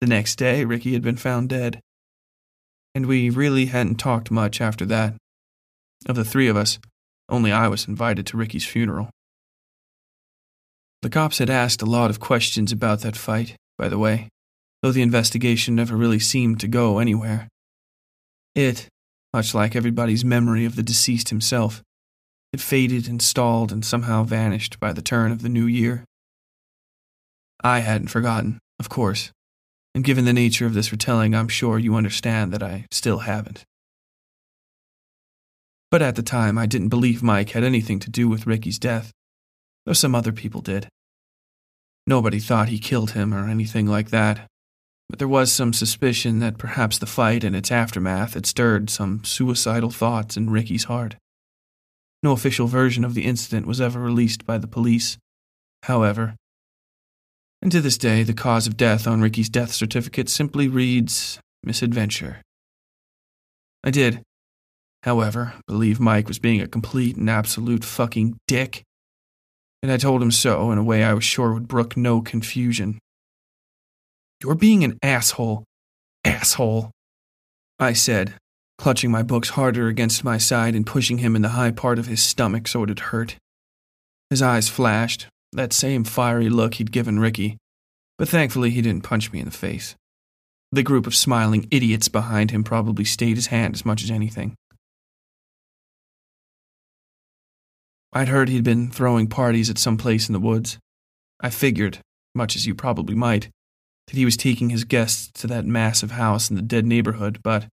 The next day, Ricky had been found dead. And we really hadn't talked much after that. Of the three of us, only I was invited to Ricky's funeral. The cops had asked a lot of questions about that fight, by the way, though the investigation never really seemed to go anywhere. It, much like everybody's memory of the deceased himself, had faded and stalled and somehow vanished by the turn of the new year. I hadn't forgotten, of course, and given the nature of this retelling, I'm sure you understand that I still haven't. But at the time, I didn't believe Mike had anything to do with Ricky's death though some other people did. Nobody thought he killed him or anything like that, but there was some suspicion that perhaps the fight and its aftermath had stirred some suicidal thoughts in Ricky's heart. No official version of the incident was ever released by the police, however. And to this day, the cause of death on Ricky's death certificate simply reads misadventure. I did, however, believe Mike was being a complete and absolute fucking dick and I told him so in a way I was sure would brook no confusion. You're being an asshole, asshole, I said, clutching my books harder against my side and pushing him in the high part of his stomach so it'd hurt. His eyes flashed, that same fiery look he'd given Ricky, but thankfully he didn't punch me in the face. The group of smiling idiots behind him probably stayed his hand as much as anything. I'd heard he'd been throwing parties at some place in the woods. I figured, much as you probably might, that he was taking his guests to that massive house in the dead neighborhood, but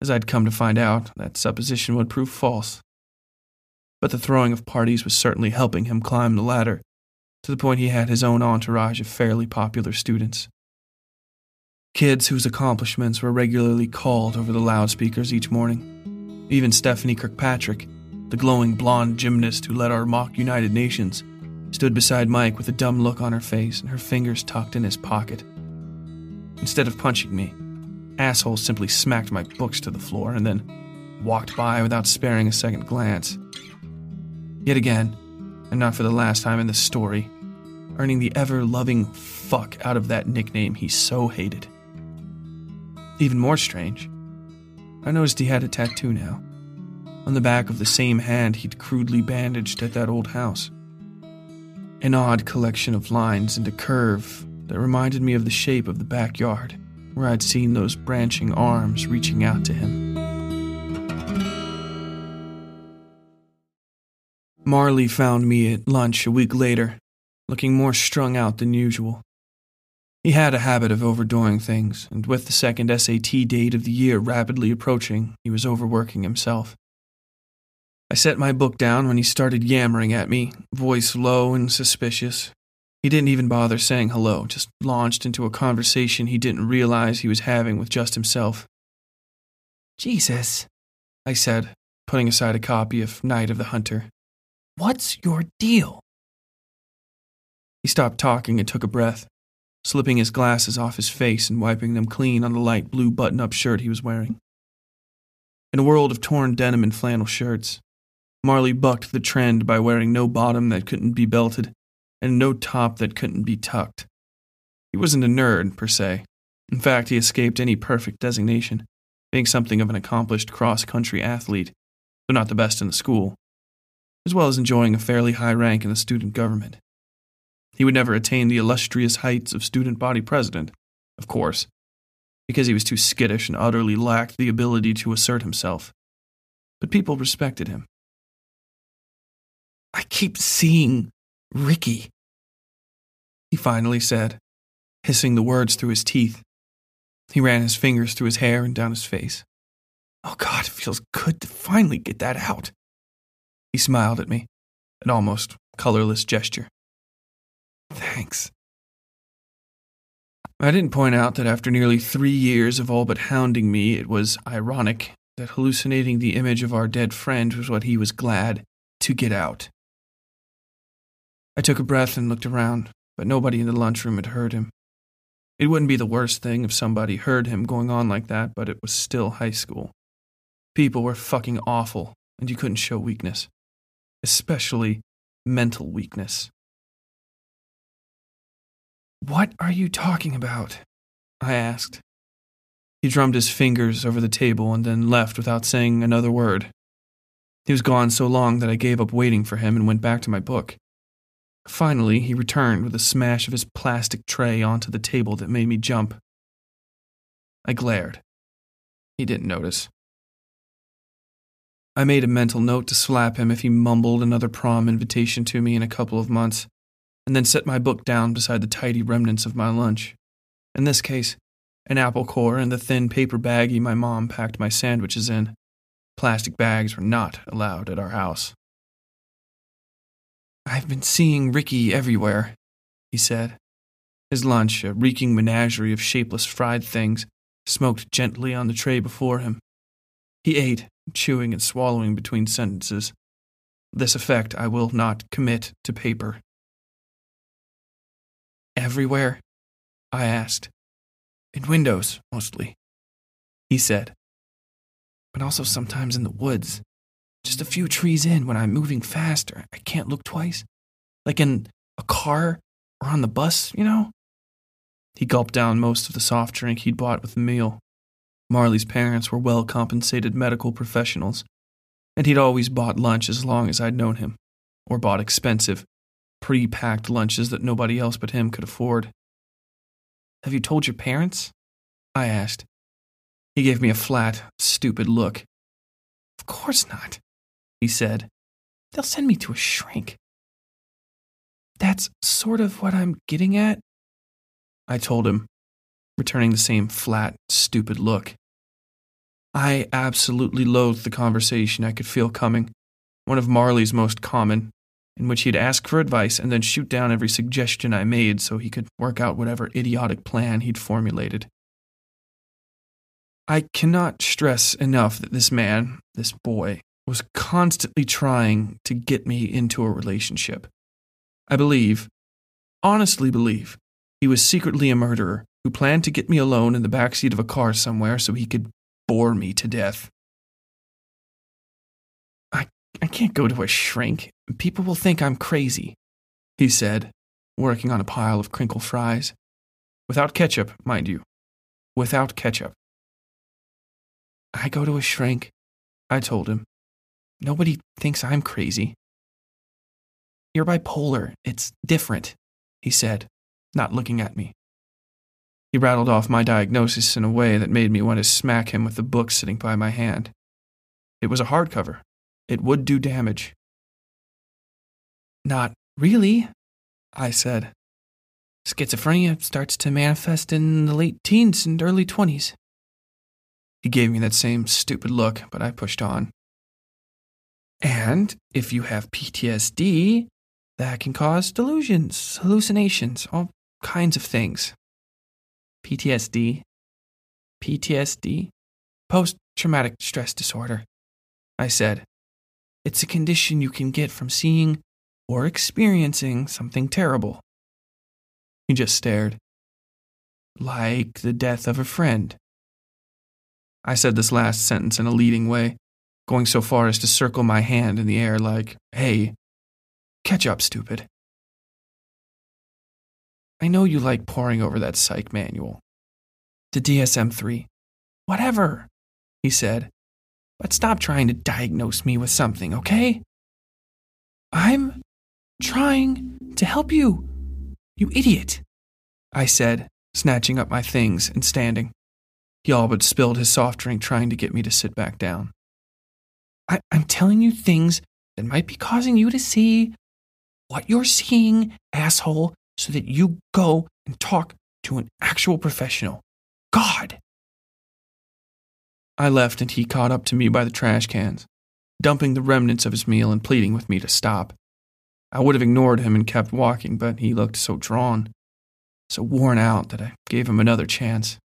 as I'd come to find out, that supposition would prove false. But the throwing of parties was certainly helping him climb the ladder, to the point he had his own entourage of fairly popular students. Kids whose accomplishments were regularly called over the loudspeakers each morning. Even Stephanie Kirkpatrick, the glowing blonde gymnast who led our mock United Nations, stood beside Mike with a dumb look on her face and her fingers tucked in his pocket. Instead of punching me, asshole simply smacked my books to the floor and then walked by without sparing a second glance. Yet again, and not for the last time in this story, earning the ever loving fuck out of that nickname he so hated. Even more strange, I noticed he had a tattoo now, on the back of the same hand he'd crudely bandaged at that old house. An odd collection of lines and a curve that reminded me of the shape of the backyard where I'd seen those branching arms reaching out to him. Marley found me at lunch a week later, looking more strung out than usual. He had a habit of overdoing things, and with the second SAT date of the year rapidly approaching, he was overworking himself. I set my book down when he started yammering at me, voice low and suspicious. He didn't even bother saying hello, just launched into a conversation he didn't realize he was having with just himself. Jesus, I said, putting aside a copy of Night of the Hunter. What's your deal? He stopped talking and took a breath, slipping his glasses off his face and wiping them clean on the light blue button up shirt he was wearing. In a world of torn denim and flannel shirts, Marley bucked the trend by wearing no bottom that couldn't be belted and no top that couldn't be tucked. He wasn't a nerd, per se. In fact, he escaped any perfect designation, being something of an accomplished cross country athlete, though not the best in the school, as well as enjoying a fairly high rank in the student government. He would never attain the illustrious heights of student body president, of course, because he was too skittish and utterly lacked the ability to assert himself. But people respected him. I keep seeing Ricky, he finally said, hissing the words through his teeth. He ran his fingers through his hair and down his face. Oh, God, it feels good to finally get that out. He smiled at me, an almost colorless gesture. Thanks. I didn't point out that after nearly three years of all but hounding me, it was ironic that hallucinating the image of our dead friend was what he was glad to get out. I took a breath and looked around, but nobody in the lunchroom had heard him. It wouldn't be the worst thing if somebody heard him going on like that, but it was still high school. People were fucking awful, and you couldn't show weakness, especially mental weakness. What are you talking about? I asked. He drummed his fingers over the table and then left without saying another word. He was gone so long that I gave up waiting for him and went back to my book. Finally, he returned with a smash of his plastic tray onto the table that made me jump. I glared. He didn't notice. I made a mental note to slap him if he mumbled another prom invitation to me in a couple of months and then set my book down beside the tidy remnants of my lunch. In this case, an apple core and the thin paper baggie my mom packed my sandwiches in. Plastic bags were not allowed at our house. I've been seeing Ricky everywhere, he said. His lunch, a reeking menagerie of shapeless fried things, smoked gently on the tray before him. He ate, chewing and swallowing between sentences. This effect I will not commit to paper. Everywhere? I asked. In windows, mostly. He said. But also sometimes in the woods. Just a few trees in when I'm moving faster. I can't look twice. Like in a car or on the bus, you know? He gulped down most of the soft drink he'd bought with the meal. Marley's parents were well compensated medical professionals, and he'd always bought lunch as long as I'd known him, or bought expensive, pre packed lunches that nobody else but him could afford. Have you told your parents? I asked. He gave me a flat, stupid look. Of course not, he said. They'll send me to a shrink. That's sort of what I'm getting at, I told him, returning the same flat, stupid look. I absolutely loathed the conversation I could feel coming, one of Marley's most common, in which he'd ask for advice and then shoot down every suggestion I made so he could work out whatever idiotic plan he'd formulated. I cannot stress enough that this man, this boy, was constantly trying to get me into a relationship. I believe, honestly believe, he was secretly a murderer who planned to get me alone in the back seat of a car somewhere so he could bore me to death. I, I can't go to a shrink. People will think I'm crazy, he said, working on a pile of crinkle fries. Without ketchup, mind you. Without ketchup. I go to a shrink, I told him. Nobody thinks I'm crazy. You're bipolar. It's different, he said, not looking at me. He rattled off my diagnosis in a way that made me want to smack him with the book sitting by my hand. It was a hardcover. It would do damage. Not really, I said. Schizophrenia starts to manifest in the late teens and early 20s. He gave me that same stupid look, but I pushed on. And if you have PTSD, that can cause delusions, hallucinations, all kinds of things. PTSD, PTSD, post traumatic stress disorder. I said, it's a condition you can get from seeing or experiencing something terrible. He just stared. Like the death of a friend. I said this last sentence in a leading way, going so far as to circle my hand in the air like, hey, catch up, stupid. I know you like poring over that psych manual. The DSM 3. Whatever, he said. But stop trying to diagnose me with something, okay? I'm trying to help you, you idiot, I said, snatching up my things and standing. He all but spilled his soft drink trying to get me to sit back down. I- I'm telling you things that might be causing you to see what you're seeing, asshole, so that you go and talk to an actual professional. God! I left and he caught up to me by the trash cans, dumping the remnants of his meal and pleading with me to stop. I would have ignored him and kept walking, but he looked so drawn, so worn out that I gave him another chance.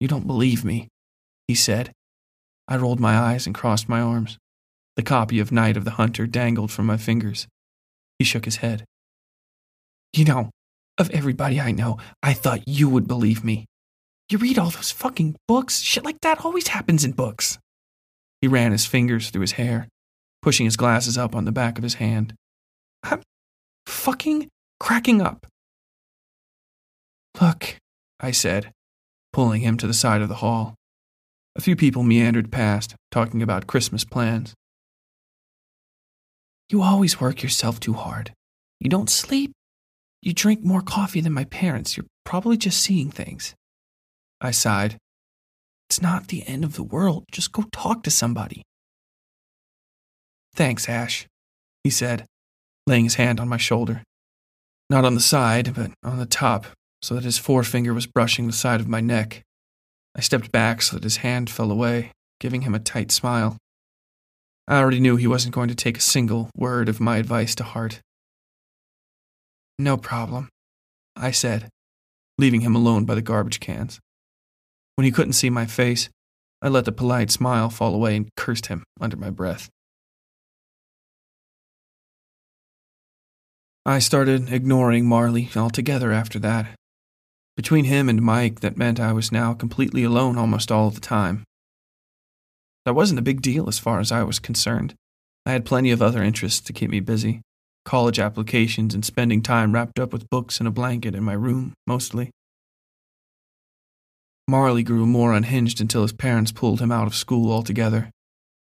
You don't believe me, he said. I rolled my eyes and crossed my arms. The copy of Night of the Hunter dangled from my fingers. He shook his head. You know, of everybody I know, I thought you would believe me. You read all those fucking books. Shit like that always happens in books. He ran his fingers through his hair, pushing his glasses up on the back of his hand. I'm fucking cracking up. Look, I said, pulling him to the side of the hall. A few people meandered past, talking about Christmas plans. You always work yourself too hard. You don't sleep. You drink more coffee than my parents. You're probably just seeing things. I sighed. It's not the end of the world. Just go talk to somebody. Thanks, Ash, he said, laying his hand on my shoulder. Not on the side, but on the top, so that his forefinger was brushing the side of my neck. I stepped back so that his hand fell away, giving him a tight smile. I already knew he wasn't going to take a single word of my advice to heart. No problem, I said, leaving him alone by the garbage cans. When he couldn't see my face, I let the polite smile fall away and cursed him under my breath. I started ignoring Marley altogether after that. Between him and Mike, that meant I was now completely alone almost all the time. That wasn't a big deal as far as I was concerned. I had plenty of other interests to keep me busy college applications and spending time wrapped up with books and a blanket in my room, mostly. Marley grew more unhinged until his parents pulled him out of school altogether.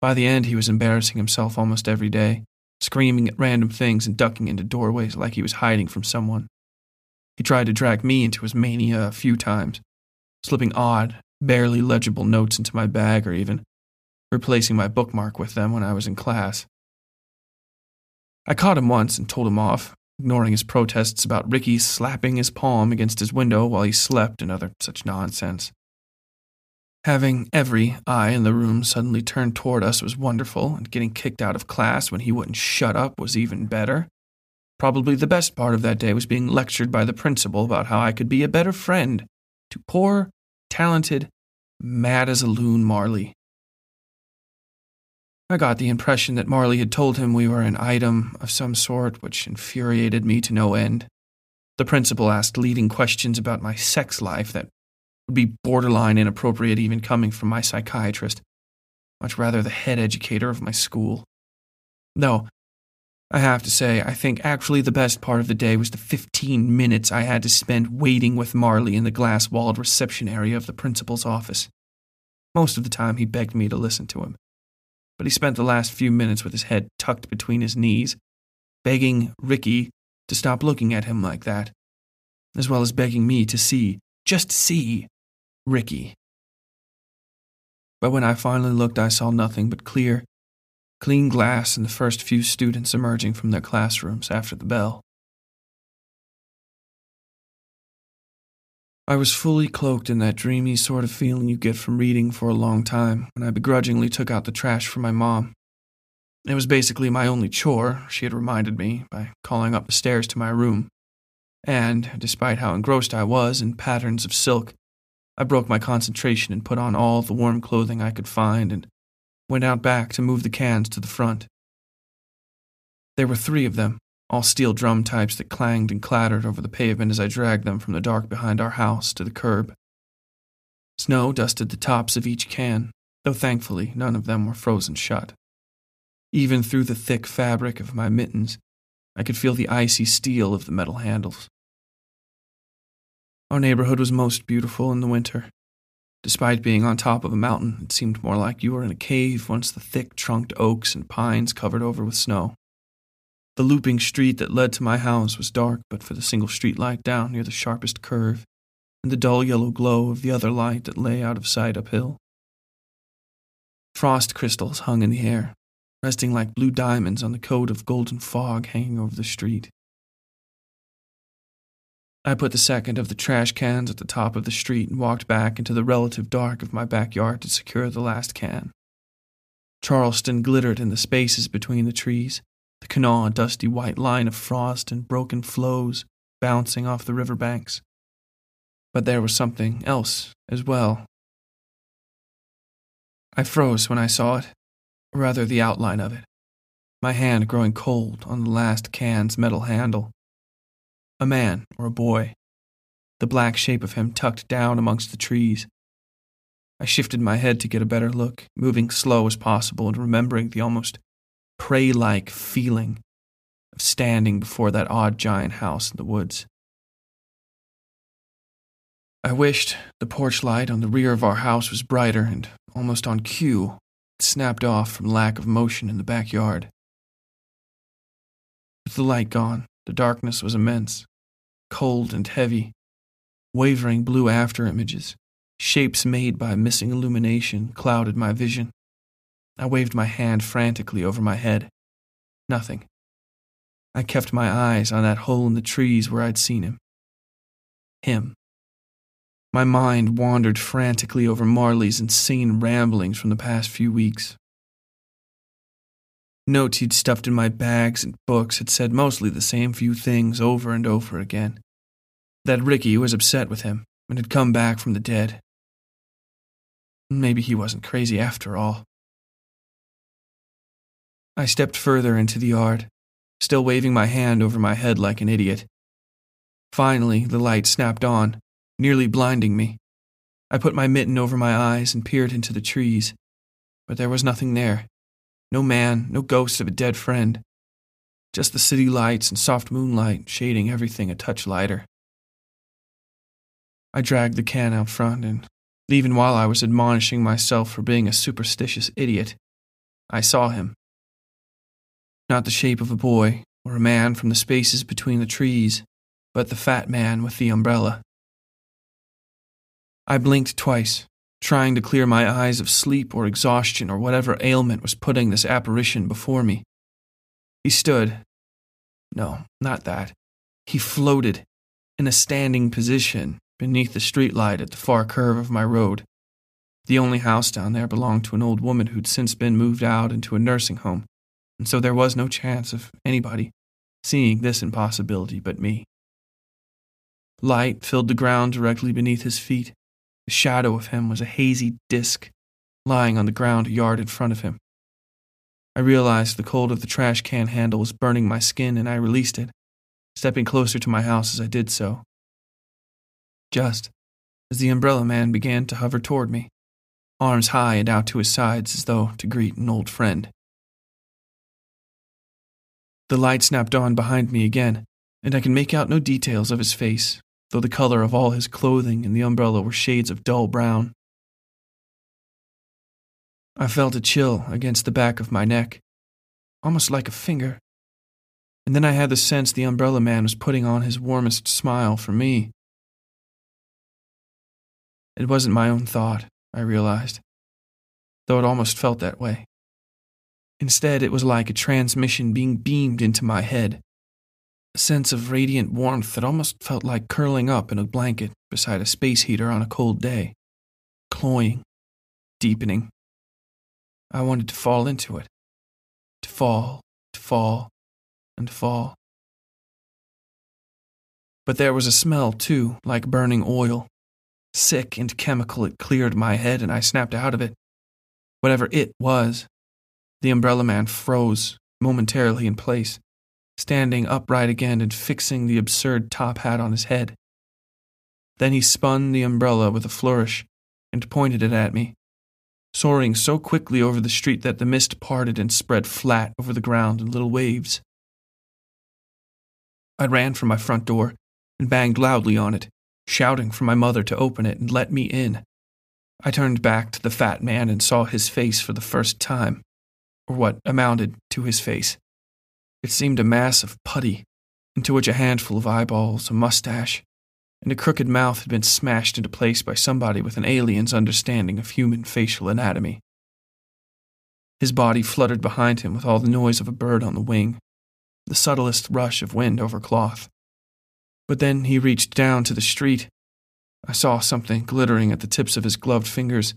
By the end, he was embarrassing himself almost every day, screaming at random things and ducking into doorways like he was hiding from someone. He tried to drag me into his mania a few times, slipping odd, barely legible notes into my bag or even replacing my bookmark with them when I was in class. I caught him once and told him off, ignoring his protests about Ricky slapping his palm against his window while he slept and other such nonsense. Having every eye in the room suddenly turned toward us was wonderful, and getting kicked out of class when he wouldn't shut up was even better. Probably the best part of that day was being lectured by the principal about how I could be a better friend to poor, talented, mad as a loon Marley. I got the impression that Marley had told him we were an item of some sort, which infuriated me to no end. The principal asked leading questions about my sex life that would be borderline inappropriate even coming from my psychiatrist, much rather the head educator of my school. Though, I have to say, I think actually the best part of the day was the 15 minutes I had to spend waiting with Marley in the glass walled reception area of the principal's office. Most of the time, he begged me to listen to him, but he spent the last few minutes with his head tucked between his knees, begging Ricky to stop looking at him like that, as well as begging me to see, just see, Ricky. But when I finally looked, I saw nothing but clear, clean glass and the first few students emerging from their classrooms after the bell. I was fully cloaked in that dreamy sort of feeling you get from reading for a long time when I begrudgingly took out the trash for my mom. It was basically my only chore, she had reminded me, by calling up the stairs to my room. And, despite how engrossed I was in patterns of silk, I broke my concentration and put on all the warm clothing I could find and went out back to move the cans to the front. There were three of them, all steel drum types that clanged and clattered over the pavement as I dragged them from the dark behind our house to the curb. Snow dusted the tops of each can, though thankfully none of them were frozen shut. Even through the thick fabric of my mittens, I could feel the icy steel of the metal handles. Our neighborhood was most beautiful in the winter, Despite being on top of a mountain, it seemed more like you were in a cave once the thick trunked oaks and pines covered over with snow. The looping street that led to my house was dark but for the single street light down near the sharpest curve, and the dull yellow glow of the other light that lay out of sight uphill. Frost crystals hung in the air, resting like blue diamonds on the coat of golden fog hanging over the street. I put the second of the trash cans at the top of the street and walked back into the relative dark of my backyard to secure the last can. Charleston glittered in the spaces between the trees, the Kanawha dusty white line of frost and broken floes bouncing off the river banks. But there was something else as well. I froze when I saw it, or rather the outline of it, my hand growing cold on the last can's metal handle a man or a boy, the black shape of him tucked down amongst the trees. I shifted my head to get a better look, moving slow as possible and remembering the almost prey like feeling of standing before that odd giant house in the woods. I wished the porch light on the rear of our house was brighter and almost on cue, it snapped off from lack of motion in the backyard. With the light gone, the darkness was immense cold and heavy, wavering blue after images, shapes made by missing illumination clouded my vision. I waved my hand frantically over my head. Nothing. I kept my eyes on that hole in the trees where I'd seen him. Him. My mind wandered frantically over Marley's insane ramblings from the past few weeks. Notes he'd stuffed in my bags and books had said mostly the same few things over and over again. That Ricky was upset with him and had come back from the dead. Maybe he wasn't crazy after all. I stepped further into the yard, still waving my hand over my head like an idiot. Finally, the light snapped on, nearly blinding me. I put my mitten over my eyes and peered into the trees, but there was nothing there. No man, no ghost of a dead friend. Just the city lights and soft moonlight shading everything a touch lighter. I dragged the can out front, and even while I was admonishing myself for being a superstitious idiot, I saw him. Not the shape of a boy or a man from the spaces between the trees, but the fat man with the umbrella. I blinked twice, trying to clear my eyes of sleep or exhaustion or whatever ailment was putting this apparition before me. He stood. No, not that. He floated in a standing position beneath the streetlight at the far curve of my road. The only house down there belonged to an old woman who'd since been moved out into a nursing home, and so there was no chance of anybody seeing this impossibility but me. Light filled the ground directly beneath his feet, the shadow of him was a hazy disk lying on the ground a yard in front of him. I realized the cold of the trash can handle was burning my skin, and I released it, stepping closer to my house as I did so. Just as the umbrella man began to hover toward me, arms high and out to his sides as though to greet an old friend. The light snapped on behind me again, and I can make out no details of his face, though the color of all his clothing and the umbrella were shades of dull brown. I felt a chill against the back of my neck, almost like a finger. And then I had the sense the umbrella man was putting on his warmest smile for me. It wasn't my own thought, I realized, though it almost felt that way. Instead, it was like a transmission being beamed into my head, a sense of radiant warmth that almost felt like curling up in a blanket beside a space heater on a cold day, cloying, deepening. I wanted to fall into it, to fall, to fall, and fall. But there was a smell, too, like burning oil, Sick and chemical, it cleared my head and I snapped out of it. Whatever it was, the umbrella man froze momentarily in place, standing upright again and fixing the absurd top hat on his head. Then he spun the umbrella with a flourish and pointed it at me, soaring so quickly over the street that the mist parted and spread flat over the ground in little waves. I ran for my front door and banged loudly on it, shouting for my mother to open it and let me in. I turned back to the fat man and saw his face for the first time, or what amounted to his face. It seemed a mass of putty, into which a handful of eyeballs, a mustache, and a crooked mouth had been smashed into place by somebody with an alien's understanding of human facial anatomy. His body fluttered behind him with all the noise of a bird on the wing, the subtlest rush of wind over cloth. But then he reached down to the street. I saw something glittering at the tips of his gloved fingers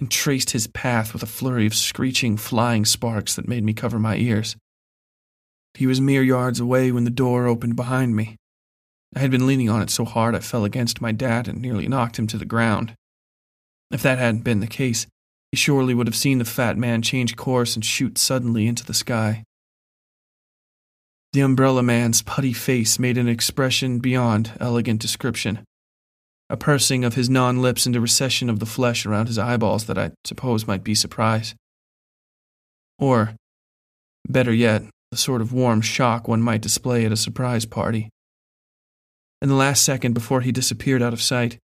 and traced his path with a flurry of screeching, flying sparks that made me cover my ears. He was mere yards away when the door opened behind me. I had been leaning on it so hard I fell against my dad and nearly knocked him to the ground. If that hadn't been the case, he surely would have seen the fat man change course and shoot suddenly into the sky. The umbrella man's putty face made an expression beyond elegant description. A pursing of his non lips and a recession of the flesh around his eyeballs that I suppose might be surprise. Or, better yet, the sort of warm shock one might display at a surprise party. In the last second before he disappeared out of sight,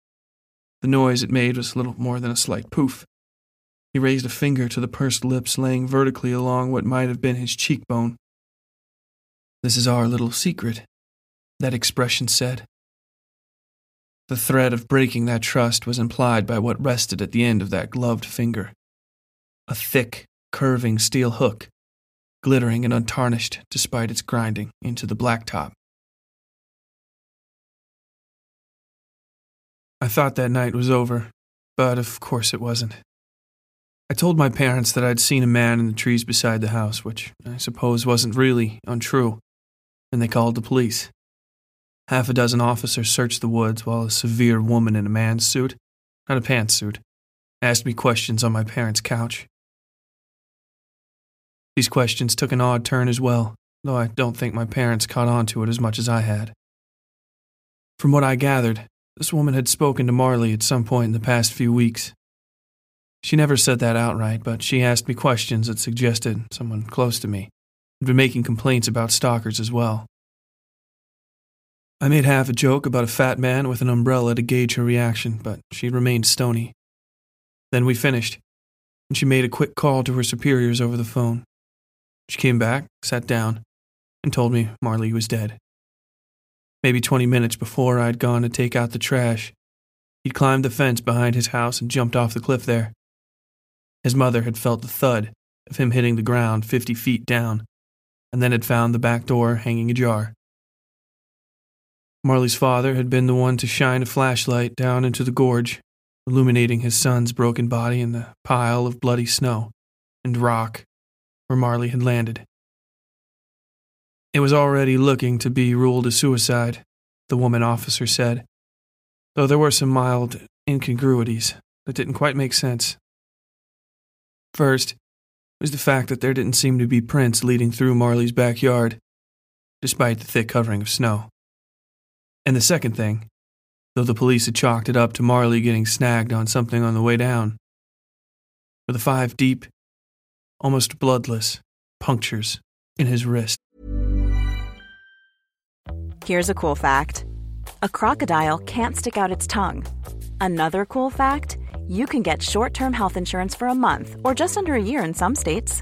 the noise it made was little more than a slight poof. He raised a finger to the pursed lips laying vertically along what might have been his cheekbone this is our little secret, that expression said. The threat of breaking that trust was implied by what rested at the end of that gloved finger a thick, curving steel hook, glittering and untarnished despite its grinding into the blacktop. I thought that night was over, but of course it wasn't. I told my parents that I'd seen a man in the trees beside the house, which I suppose wasn't really untrue and they called the police. Half a dozen officers searched the woods while a severe woman in a man's suit, not a pantsuit, asked me questions on my parents' couch. These questions took an odd turn as well, though I don't think my parents caught on to it as much as I had. From what I gathered, this woman had spoken to Marley at some point in the past few weeks. She never said that outright, but she asked me questions that suggested someone close to me had been making complaints about stalkers as well. I made half a joke about a fat man with an umbrella to gauge her reaction, but she remained stony. Then we finished, and she made a quick call to her superiors over the phone. She came back, sat down, and told me Marley was dead. Maybe 20 minutes before I'd gone to take out the trash, he'd climbed the fence behind his house and jumped off the cliff there. His mother had felt the thud of him hitting the ground 50 feet down and then had found the back door hanging ajar. Marley's father had been the one to shine a flashlight down into the gorge, illuminating his son's broken body in the pile of bloody snow and rock where Marley had landed. It was already looking to be ruled a suicide, the woman officer said, though there were some mild incongruities that didn't quite make sense. First, was the fact that there didn't seem to be prints leading through Marley's backyard, despite the thick covering of snow. And the second thing, though the police had chalked it up to Marley getting snagged on something on the way down, were the five deep, almost bloodless, punctures in his wrist. Here's a cool fact a crocodile can't stick out its tongue. Another cool fact you can get short term health insurance for a month or just under a year in some states.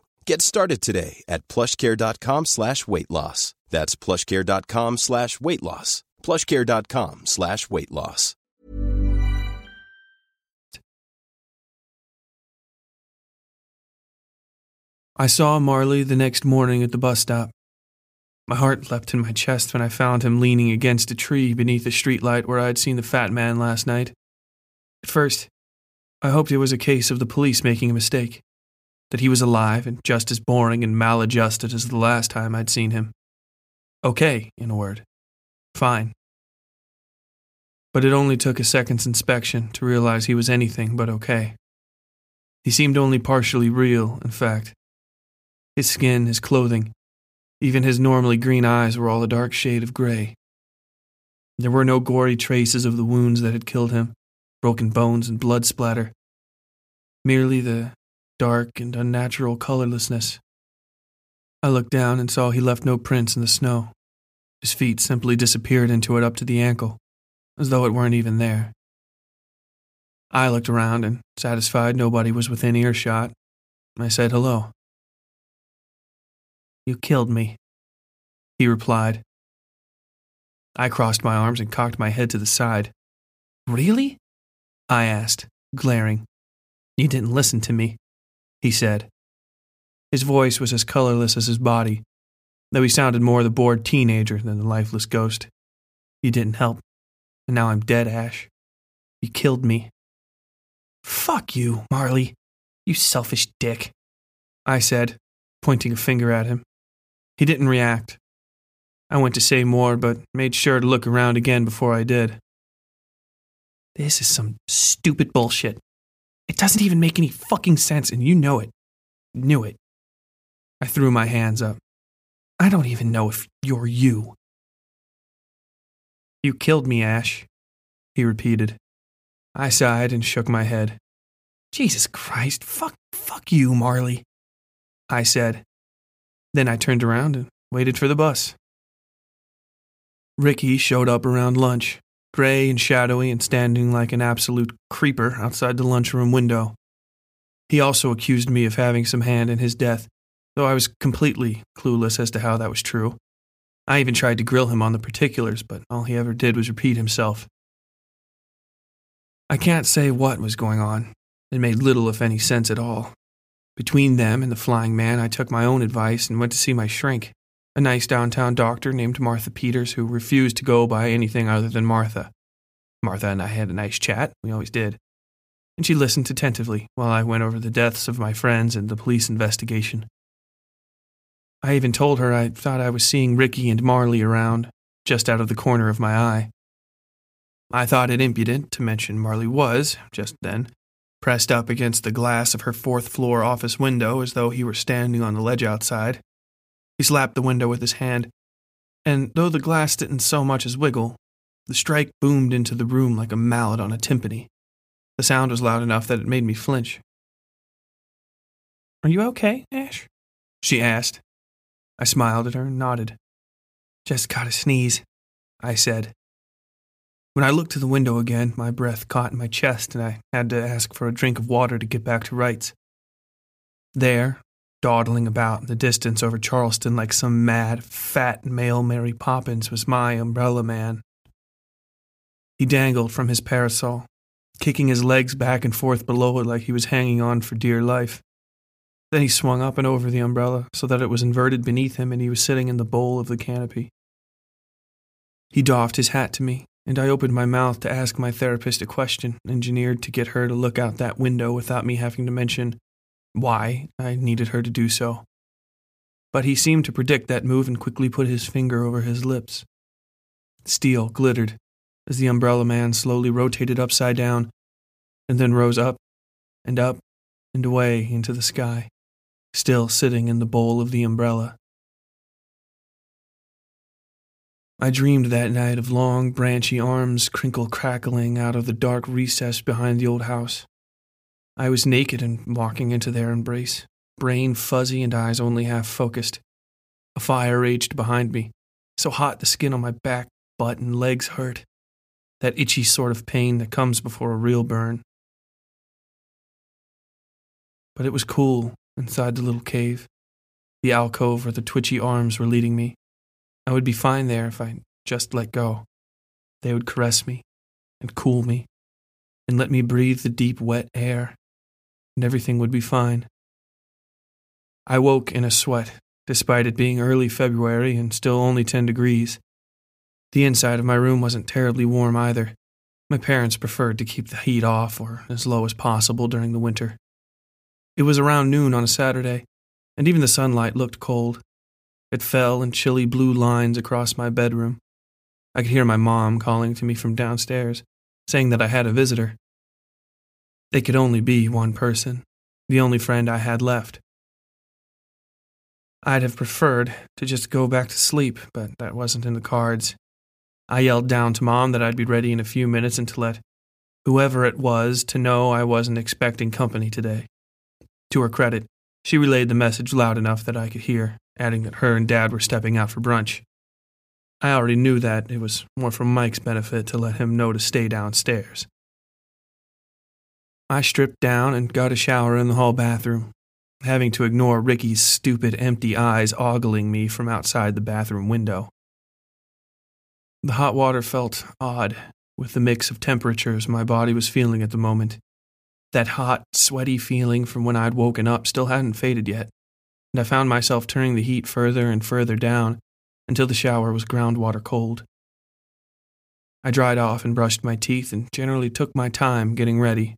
Get started today at plushcare.com slash weight loss. That's plushcare.com slash weight loss. plushcare.com slash weight loss. I saw Marley the next morning at the bus stop. My heart leapt in my chest when I found him leaning against a tree beneath the streetlight where I had seen the fat man last night. At first, I hoped it was a case of the police making a mistake, that he was alive and just as boring and maladjusted as the last time I'd seen him. Okay, in a word. Fine. But it only took a second's inspection to realize he was anything but okay. He seemed only partially real, in fact. His skin, his clothing, even his normally green eyes were all a dark shade of gray. There were no gory traces of the wounds that had killed him, broken bones and blood splatter. Merely the dark and unnatural colorlessness. I looked down and saw he left no prints in the snow. His feet simply disappeared into it up to the ankle, as though it weren't even there. I looked around and, satisfied nobody was within earshot, I said hello. You killed me, he replied. I crossed my arms and cocked my head to the side. Really? I asked, glaring. You didn't listen to me, he said. His voice was as colorless as his body, though he sounded more the bored teenager than the lifeless ghost. You didn't help, and now I'm dead, Ash. You killed me. Fuck you, Marley, you selfish dick, I said, pointing a finger at him. He didn't react. I went to say more, but made sure to look around again before I did. This is some stupid bullshit. It doesn't even make any fucking sense, and you know it. Knew it. I threw my hands up. I don't even know if you're you. You killed me, Ash, he repeated. I sighed and shook my head. Jesus Christ, fuck, fuck you, Marley, I said. Then I turned around and waited for the bus. Ricky showed up around lunch, gray and shadowy and standing like an absolute creeper outside the lunchroom window. He also accused me of having some hand in his death, though I was completely clueless as to how that was true. I even tried to grill him on the particulars, but all he ever did was repeat himself. I can't say what was going on. It made little, if any, sense at all. Between them and the flying man, I took my own advice and went to see my shrink, a nice downtown doctor named Martha Peters who refused to go by anything other than Martha. Martha and I had a nice chat, we always did, and she listened attentively while I went over the deaths of my friends and the police investigation. I even told her I thought I was seeing Ricky and Marley around, just out of the corner of my eye. I thought it impudent to mention Marley was, just then, pressed up against the glass of her fourth floor office window as though he were standing on the ledge outside. He slapped the window with his hand, and though the glass didn't so much as wiggle, the strike boomed into the room like a mallet on a timpani. The sound was loud enough that it made me flinch. Are you okay, Ash? She asked. I smiled at her and nodded. Just got a sneeze, I said. When I looked to the window again, my breath caught in my chest and I had to ask for a drink of water to get back to rights. There, dawdling about in the distance over Charleston like some mad, fat male Mary Poppins, was my umbrella man. He dangled from his parasol, kicking his legs back and forth below it like he was hanging on for dear life. Then he swung up and over the umbrella so that it was inverted beneath him and he was sitting in the bowl of the canopy. He doffed his hat to me and I opened my mouth to ask my therapist a question, engineered to get her to look out that window without me having to mention why I needed her to do so. But he seemed to predict that move and quickly put his finger over his lips. Steel glittered as the umbrella man slowly rotated upside down and then rose up and up and away into the sky, still sitting in the bowl of the umbrella. I dreamed that night of long, branchy arms crinkle crackling out of the dark recess behind the old house. I was naked and walking into their embrace, brain fuzzy and eyes only half focused. A fire raged behind me, so hot the skin on my back, butt, and legs hurt. That itchy sort of pain that comes before a real burn. But it was cool inside the little cave. The alcove where the twitchy arms were leading me. I would be fine there if I just let go. They would caress me and cool me and let me breathe the deep, wet air, and everything would be fine. I woke in a sweat, despite it being early February and still only 10 degrees. The inside of my room wasn't terribly warm either. My parents preferred to keep the heat off or as low as possible during the winter. It was around noon on a Saturday, and even the sunlight looked cold. It fell in chilly blue lines across my bedroom. I could hear my mom calling to me from downstairs, saying that I had a visitor. It could only be one person, the only friend I had left. I'd have preferred to just go back to sleep, but that wasn't in the cards. I yelled down to Mom that I'd be ready in a few minutes and to let whoever it was to know I wasn't expecting company today. To her credit, she relayed the message loud enough that I could hear, adding that her and Dad were stepping out for brunch. I already knew that it was more for Mike's benefit to let him know to stay downstairs. I stripped down and got a shower in the hall bathroom, having to ignore Ricky's stupid, empty eyes ogling me from outside the bathroom window. The hot water felt odd with the mix of temperatures my body was feeling at the moment. That hot, sweaty feeling from when I'd woken up still hadn't faded yet, and I found myself turning the heat further and further down until the shower was groundwater cold. I dried off and brushed my teeth and generally took my time getting ready,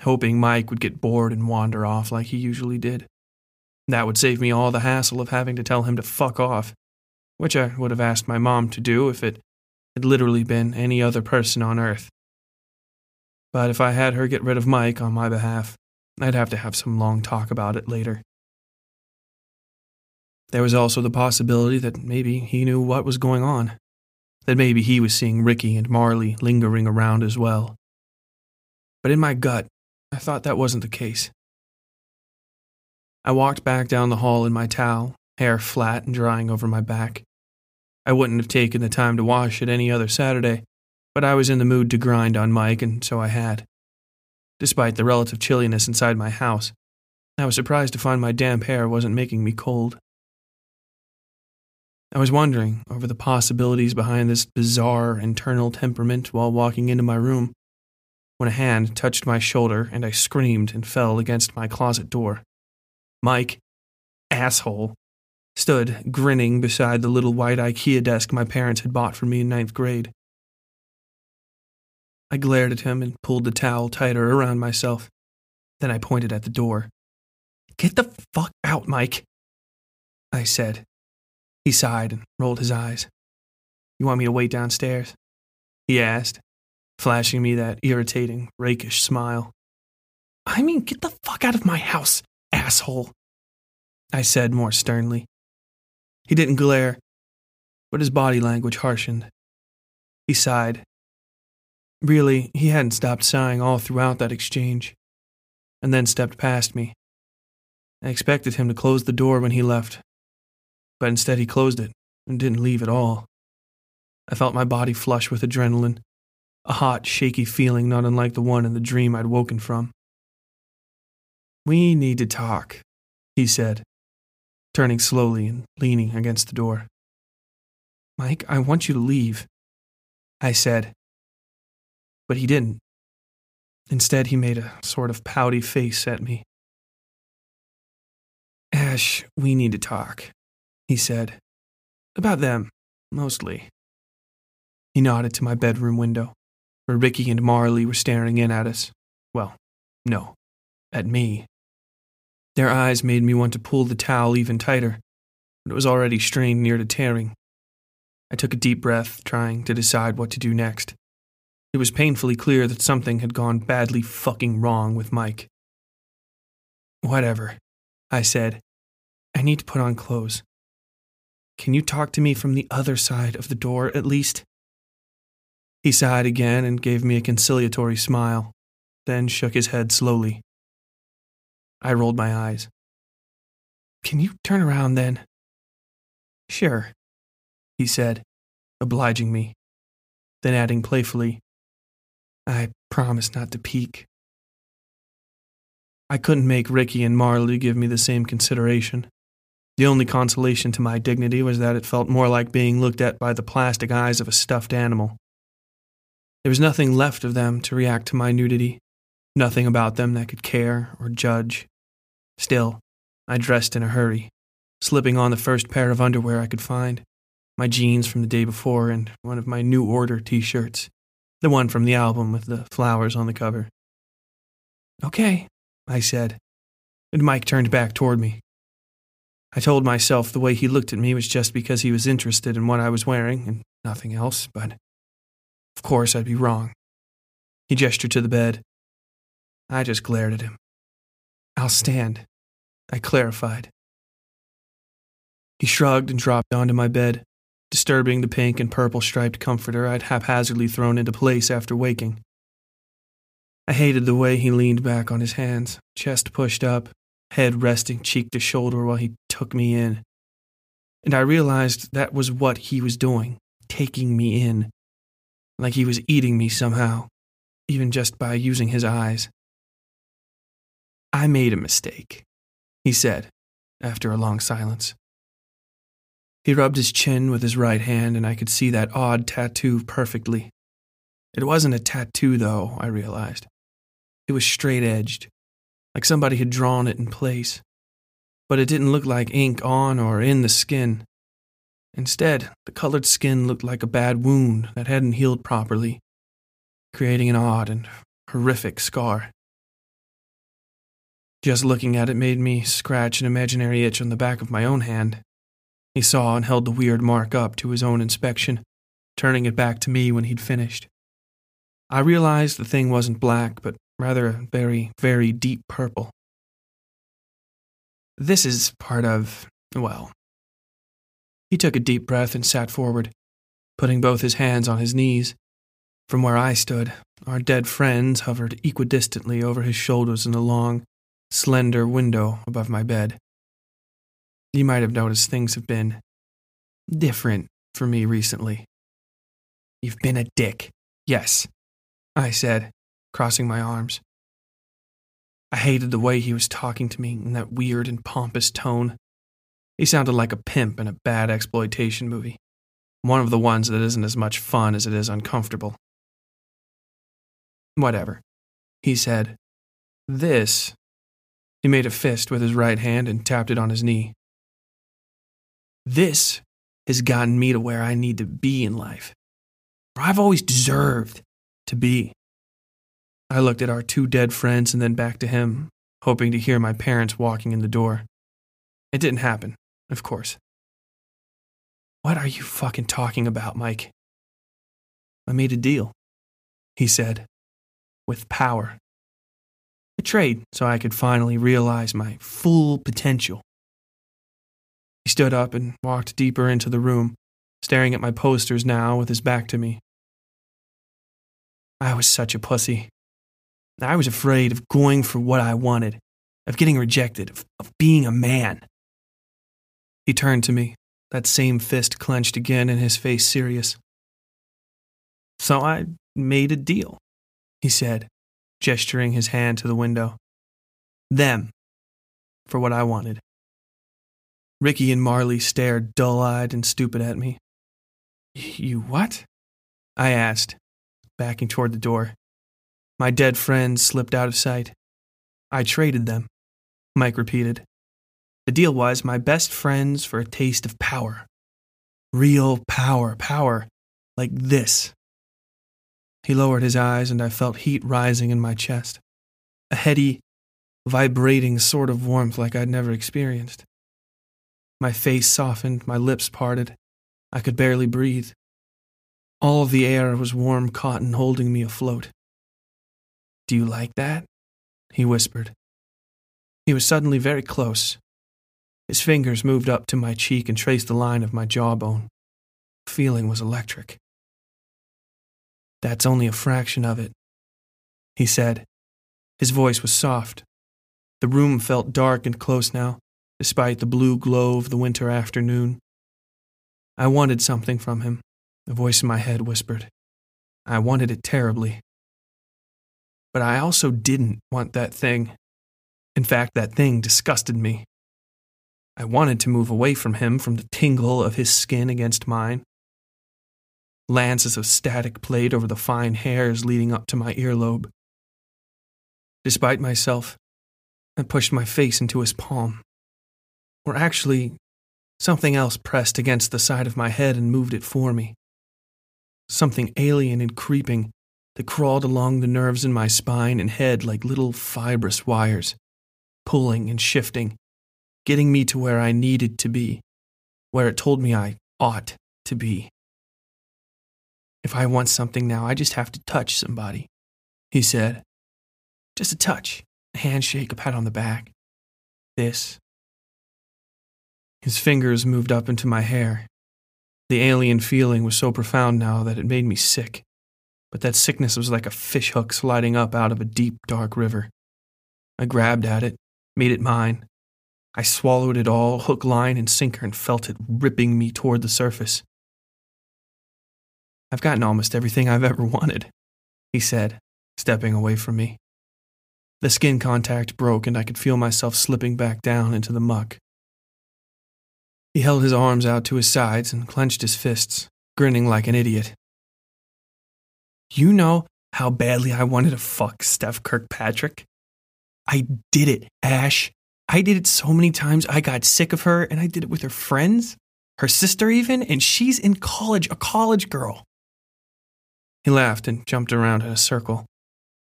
hoping Mike would get bored and wander off like he usually did. That would save me all the hassle of having to tell him to fuck off, which I would have asked my mom to do if it had literally been any other person on earth. But if I had her get rid of Mike on my behalf, I'd have to have some long talk about it later. There was also the possibility that maybe he knew what was going on, that maybe he was seeing Ricky and Marley lingering around as well. But in my gut, I thought that wasn't the case. I walked back down the hall in my towel, hair flat and drying over my back. I wouldn't have taken the time to wash it any other Saturday, but I was in the mood to grind on Mike, and so I had. Despite the relative chilliness inside my house, I was surprised to find my damp hair wasn't making me cold. I was wondering over the possibilities behind this bizarre internal temperament while walking into my room. When a hand touched my shoulder and I screamed and fell against my closet door. Mike, asshole, stood grinning beside the little white IKEA desk my parents had bought for me in ninth grade. I glared at him and pulled the towel tighter around myself. Then I pointed at the door. Get the fuck out, Mike, I said. He sighed and rolled his eyes. You want me to wait downstairs? He asked, flashing me that irritating, rakish smile. I mean, get the fuck out of my house, asshole, I said more sternly. He didn't glare, but his body language harshened. He sighed. Really, he hadn't stopped sighing all throughout that exchange, and then stepped past me. I expected him to close the door when he left, but instead he closed it and didn't leave at all. I felt my body flush with adrenaline, a hot, shaky feeling not unlike the one in the dream I'd woken from. We need to talk, he said, turning slowly and leaning against the door. Mike, I want you to leave, I said. But he didn't. Instead, he made a sort of pouty face at me. Ash, we need to talk, he said. About them, mostly. He nodded to my bedroom window, where Ricky and Marley were staring in at us. Well, no, at me. Their eyes made me want to pull the towel even tighter, but it was already strained near to tearing. I took a deep breath, trying to decide what to do next. It was painfully clear that something had gone badly fucking wrong with Mike. Whatever, I said. I need to put on clothes. Can you talk to me from the other side of the door, at least? He sighed again and gave me a conciliatory smile, then shook his head slowly. I rolled my eyes. Can you turn around then? Sure, he said, obliging me, then adding playfully, I promise not to peek. I couldn't make Ricky and Marley give me the same consideration. The only consolation to my dignity was that it felt more like being looked at by the plastic eyes of a stuffed animal. There was nothing left of them to react to my nudity, nothing about them that could care or judge. Still, I dressed in a hurry, slipping on the first pair of underwear I could find, my jeans from the day before, and one of my New Order t shirts, the one from the album with the flowers on the cover. Okay, I said, and Mike turned back toward me. I told myself the way he looked at me was just because he was interested in what I was wearing and nothing else, but of course, I'd be wrong. He gestured to the bed. I just glared at him. I'll stand, I clarified. He shrugged and dropped onto my bed, disturbing the pink and purple striped comforter I'd haphazardly thrown into place after waking. I hated the way he leaned back on his hands, chest pushed up, head resting cheek to shoulder while he took me in. And I realized that was what he was doing, taking me in, like he was eating me somehow, even just by using his eyes. I made a mistake, he said, after a long silence. He rubbed his chin with his right hand, and I could see that odd tattoo perfectly. It wasn't a tattoo, though, I realized. It was straight edged, like somebody had drawn it in place. But it didn't look like ink on or in the skin. Instead, the colored skin looked like a bad wound that hadn't healed properly, creating an odd and horrific scar. Just looking at it made me scratch an imaginary itch on the back of my own hand. He saw and held the weird mark up to his own inspection, turning it back to me when he'd finished. I realized the thing wasn't black, but rather a very, very deep purple. This is part of, well, he took a deep breath and sat forward, putting both his hands on his knees. From where I stood, our dead friends hovered equidistantly over his shoulders in a long, slender window above my bed. You might have noticed things have been different for me recently. You've been a dick, yes, I said, crossing my arms. I hated the way he was talking to me in that weird and pompous tone. He sounded like a pimp in a bad exploitation movie. One of the ones that isn't as much fun as it is uncomfortable. Whatever. he said. This. He made a fist with his right hand and tapped it on his knee. This has gotten me to where I need to be in life, where I've always deserved to be. I looked at our two dead friends and then back to him, hoping to hear my parents walking in the door. It didn't happen, of course. What are you fucking talking about, Mike? I made a deal, he said, with power. A trade so I could finally realize my full potential. He stood up and walked deeper into the room, staring at my posters now with his back to me. I was such a pussy. I was afraid of going for what I wanted, of getting rejected, of, of being a man. He turned to me, that same fist clenched again and his face serious. So I made a deal, he said, gesturing his hand to the window. Them, for what I wanted. Ricky and Marley stared dull eyed and stupid at me. You what? I asked, backing toward the door. My dead friends slipped out of sight. I traded them, Mike repeated. The deal was my best friends for a taste of power. Real power, power like this. He lowered his eyes, and I felt heat rising in my chest. A heady, vibrating sort of warmth like I'd never experienced. My face softened, my lips parted. I could barely breathe. All of the air was warm cotton holding me afloat. Do you like that? He whispered. He was suddenly very close. His fingers moved up to my cheek and traced the line of my jawbone. The feeling was electric. That's only a fraction of it, he said. His voice was soft. The room felt dark and close now, despite the blue glow of the winter afternoon. I wanted something from him, a voice in my head whispered. I wanted it terribly. But I also didn't want that thing. In fact, that thing disgusted me. I wanted to move away from him, from the tingle of his skin against mine. Lances of static played over the fine hairs leading up to my earlobe. Despite myself, I pushed my face into his palm. Or actually, something else pressed against the side of my head and moved it for me. Something alien and creeping that crawled along the nerves in my spine and head like little fibrous wires, pulling and shifting, getting me to where I needed to be, where it told me I ought to be. If I want something now, I just have to touch somebody, he said. Just a touch, a handshake, a pat on the back. This. His fingers moved up into my hair. The alien feeling was so profound now that it made me sick but that sickness was like a fishhook sliding up out of a deep, dark river. I grabbed at it, made it mine. I swallowed it all, hook, line, and sinker, and felt it ripping me toward the surface. I've gotten almost everything I've ever wanted, he said, stepping away from me. The skin contact broke, and I could feel myself slipping back down into the muck. He held his arms out to his sides and clenched his fists, grinning like an idiot. You know how badly I wanted to fuck Steph Kirkpatrick? I did it, Ash. I did it so many times. I got sick of her, and I did it with her friends, her sister, even, and she's in college, a college girl. He laughed and jumped around in a circle,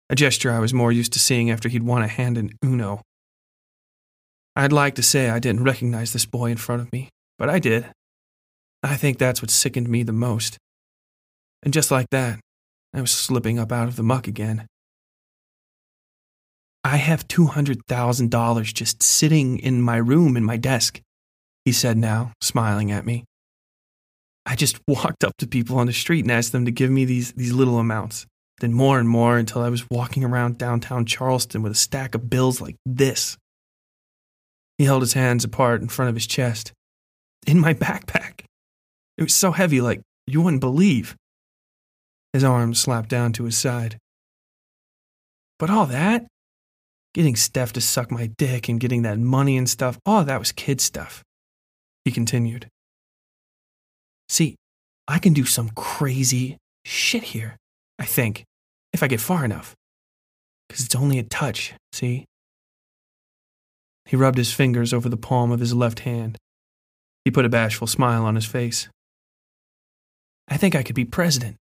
a gesture I was more used to seeing after he'd won a hand in Uno. I'd like to say I didn't recognize this boy in front of me, but I did. I think that's what sickened me the most. And just like that, I was slipping up out of the muck again. I have $200,000 just sitting in my room in my desk, he said now, smiling at me. I just walked up to people on the street and asked them to give me these, these little amounts, then more and more until I was walking around downtown Charleston with a stack of bills like this. He held his hands apart in front of his chest. In my backpack. It was so heavy, like you wouldn't believe. His arm slapped down to his side. But all that, getting Steph to suck my dick and getting that money and stuff, all that was kid stuff. He continued. See, I can do some crazy shit here, I think, if I get far enough. Because it's only a touch, see? He rubbed his fingers over the palm of his left hand. He put a bashful smile on his face. I think I could be president,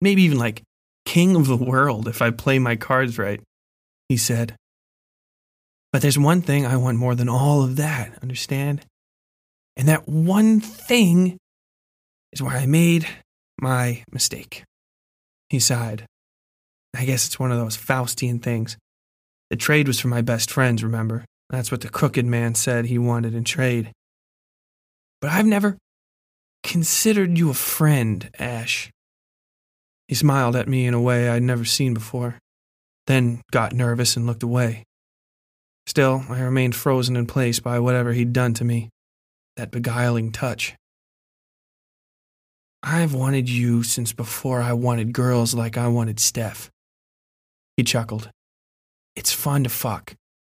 maybe even like king of the world if I play my cards right, he said. But there's one thing I want more than all of that, understand? And that one thing is where I made my mistake. He sighed. I guess it's one of those Faustian things. The trade was for my best friends, remember? That's what the crooked man said he wanted in trade. But I've never considered you a friend, Ash. He smiled at me in a way I'd never seen before, then got nervous and looked away. Still, I remained frozen in place by whatever he'd done to me, that beguiling touch. I've wanted you since before I wanted girls like I wanted Steph. He chuckled. It's fun to fuck.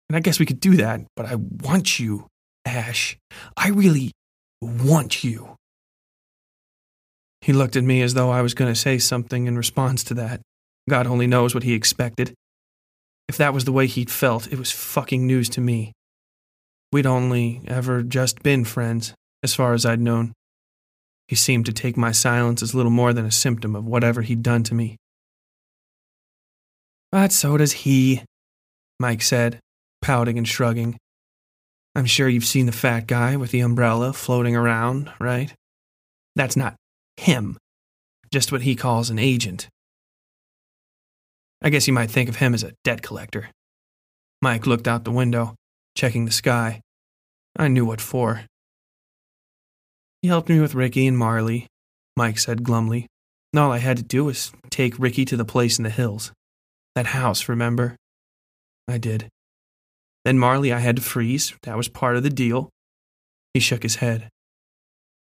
And I guess we could do that, but I want you, Ash. I really want you. He looked at me as though I was going to say something in response to that. God only knows what he expected. If that was the way he'd felt, it was fucking news to me. We'd only ever just been friends, as far as I'd known. He seemed to take my silence as little more than a symptom of whatever he'd done to me. But so does he, Mike said, pouting and shrugging. I'm sure you've seen the fat guy with the umbrella floating around, right? That's not him, just what he calls an agent. I guess you might think of him as a debt collector. Mike looked out the window, checking the sky. I knew what for. He helped me with Ricky and Marley, Mike said glumly. All I had to do was take Ricky to the place in the hills. That house, remember? I did. Then Marley I had to freeze. That was part of the deal. He shook his head.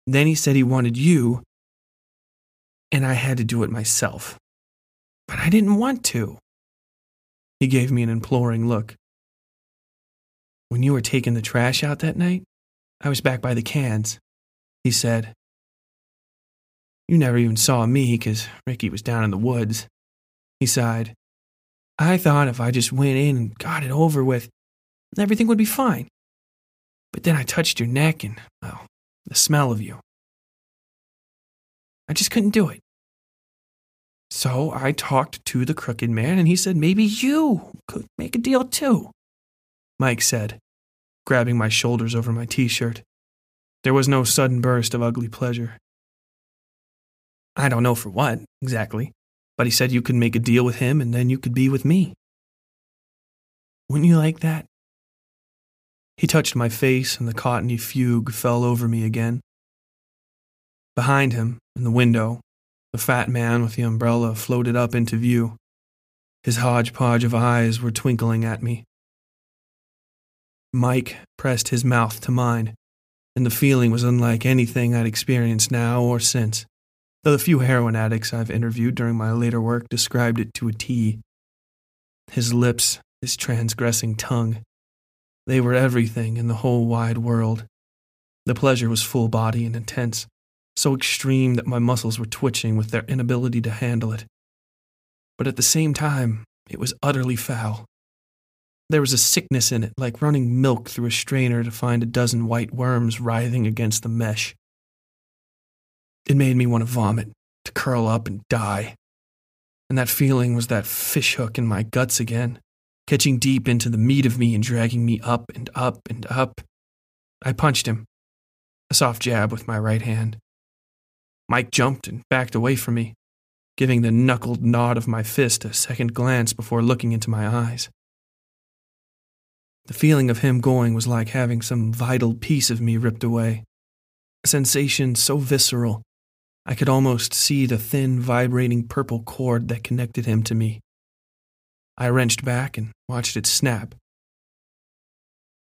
Then he said he wanted you, and I had to do it myself. But I didn't want to. He gave me an imploring look. When you were taking the trash out that night, I was back by the cans, he said. You never even saw me because Ricky was down in the woods. He sighed. I thought if I just went in and got it over with, everything would be fine. But then I touched your neck and, well, the smell of you. I just couldn't do it. So I talked to the crooked man, and he said maybe you could make a deal too. Mike said, grabbing my shoulders over my t shirt. There was no sudden burst of ugly pleasure. I don't know for what, exactly, but he said you could make a deal with him and then you could be with me. Wouldn't you like that? He touched my face, and the cottony fugue fell over me again. Behind him, in the window, the fat man with the umbrella floated up into view. His hodgepodge of eyes were twinkling at me. Mike pressed his mouth to mine, and the feeling was unlike anything I'd experienced now or since, though the few heroin addicts I've interviewed during my later work described it to a T. His lips, his transgressing tongue, they were everything in the whole wide world. The pleasure was full body and intense, so extreme that my muscles were twitching with their inability to handle it. But at the same time, it was utterly foul. There was a sickness in it, like running milk through a strainer to find a dozen white worms writhing against the mesh. It made me want to vomit, to curl up and die. And that feeling was that fishhook in my guts again, catching deep into the meat of me and dragging me up and up and up. I punched him, a soft jab with my right hand. Mike jumped and backed away from me, giving the knuckled nod of my fist a second glance before looking into my eyes. The feeling of him going was like having some vital piece of me ripped away, a sensation so visceral I could almost see the thin, vibrating purple cord that connected him to me. I wrenched back and watched it snap.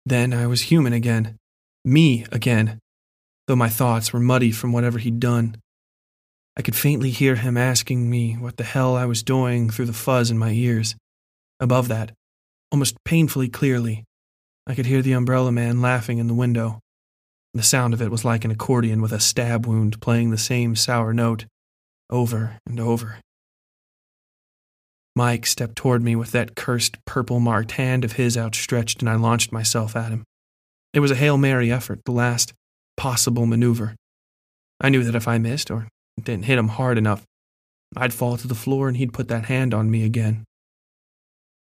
Then I was human again, me again, though my thoughts were muddy from whatever he'd done. I could faintly hear him asking me what the hell I was doing through the fuzz in my ears. Above that, almost painfully clearly, I could hear the umbrella man laughing in the window. The sound of it was like an accordion with a stab wound playing the same sour note over and over. Mike stepped toward me with that cursed purple marked hand of his outstretched, and I launched myself at him. It was a Hail Mary effort, the last possible maneuver. I knew that if I missed or didn't hit him hard enough, I'd fall to the floor and he'd put that hand on me again.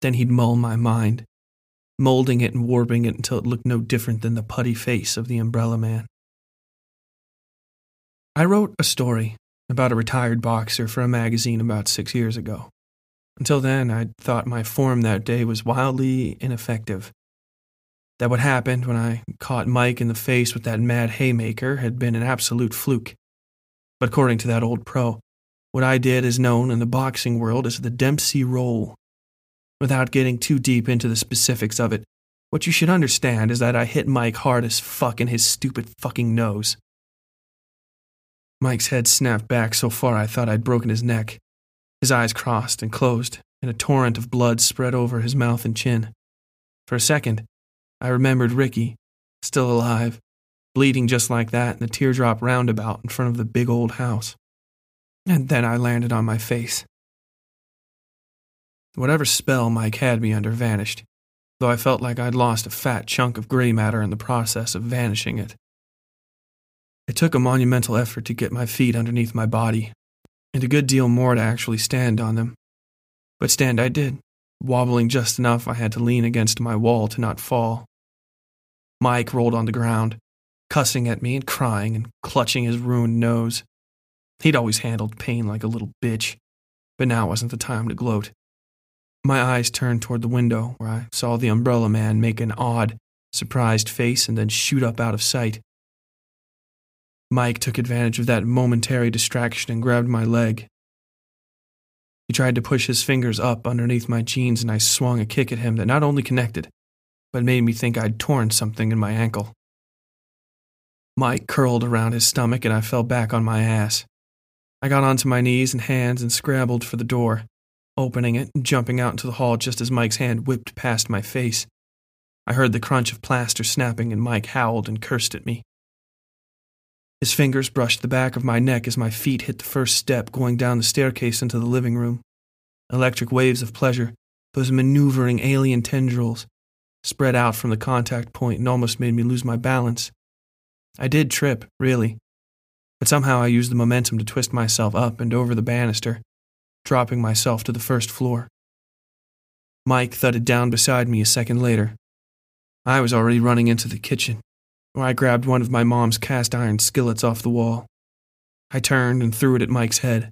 Then he'd mull my mind, molding it and warping it until it looked no different than the putty face of the umbrella man. I wrote a story about a retired boxer for a magazine about six years ago. Until then, I'd thought my form that day was wildly ineffective. That what happened when I caught Mike in the face with that mad haymaker had been an absolute fluke. But according to that old pro, what I did is known in the boxing world as the Dempsey Roll. Without getting too deep into the specifics of it, what you should understand is that I hit Mike hard as fuck in his stupid fucking nose. Mike's head snapped back so far I thought I'd broken his neck. His eyes crossed and closed, and a torrent of blood spread over his mouth and chin. For a second, I remembered Ricky, still alive, bleeding just like that in the teardrop roundabout in front of the big old house. And then I landed on my face. Whatever spell Mike had me under vanished, though I felt like I'd lost a fat chunk of gray matter in the process of vanishing it. It took a monumental effort to get my feet underneath my body, and a good deal more to actually stand on them. But stand I did, wobbling just enough I had to lean against my wall to not fall. Mike rolled on the ground, cussing at me and crying and clutching his ruined nose. He'd always handled pain like a little bitch, but now wasn't the time to gloat. My eyes turned toward the window, where I saw the umbrella man make an odd, surprised face and then shoot up out of sight. Mike took advantage of that momentary distraction and grabbed my leg. He tried to push his fingers up underneath my jeans, and I swung a kick at him that not only connected, but made me think I'd torn something in my ankle. Mike curled around his stomach, and I fell back on my ass. I got onto my knees and hands and scrabbled for the door, opening it and jumping out into the hall just as Mike's hand whipped past my face. I heard the crunch of plaster snapping, and Mike howled and cursed at me. His fingers brushed the back of my neck as my feet hit the first step going down the staircase into the living room. Electric waves of pleasure, those maneuvering alien tendrils, spread out from the contact point and almost made me lose my balance. I did trip, really, but somehow I used the momentum to twist myself up and over the banister, dropping myself to the first floor. Mike thudded down beside me a second later. I was already running into the kitchen, where I grabbed one of my mom's cast iron skillets off the wall. I turned and threw it at Mike's head,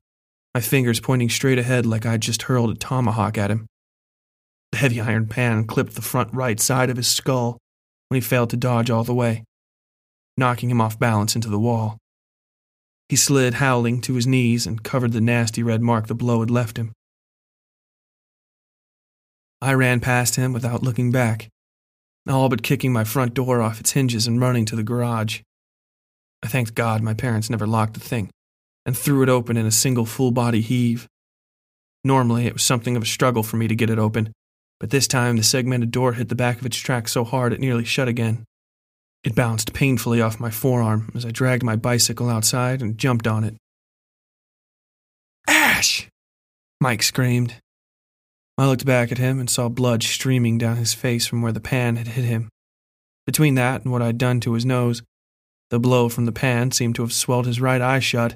my fingers pointing straight ahead like I'd just hurled a tomahawk at him. The heavy iron pan clipped the front right side of his skull when he failed to dodge all the way, knocking him off balance into the wall. He slid howling to his knees and covered the nasty red mark the blow had left him. I ran past him without looking back, all but kicking my front door off its hinges and running to the garage. I thanked God my parents never locked the thing and threw it open in a single full body heave. Normally, it was something of a struggle for me to get it open, but this time the segmented door hit the back of its track so hard it nearly shut again. It bounced painfully off my forearm as I dragged my bicycle outside and jumped on it. Ash! Mike screamed, I looked back at him and saw blood streaming down his face from where the pan had hit him. Between that and what I'd done to his nose, the blow from the pan seemed to have swelled his right eye shut.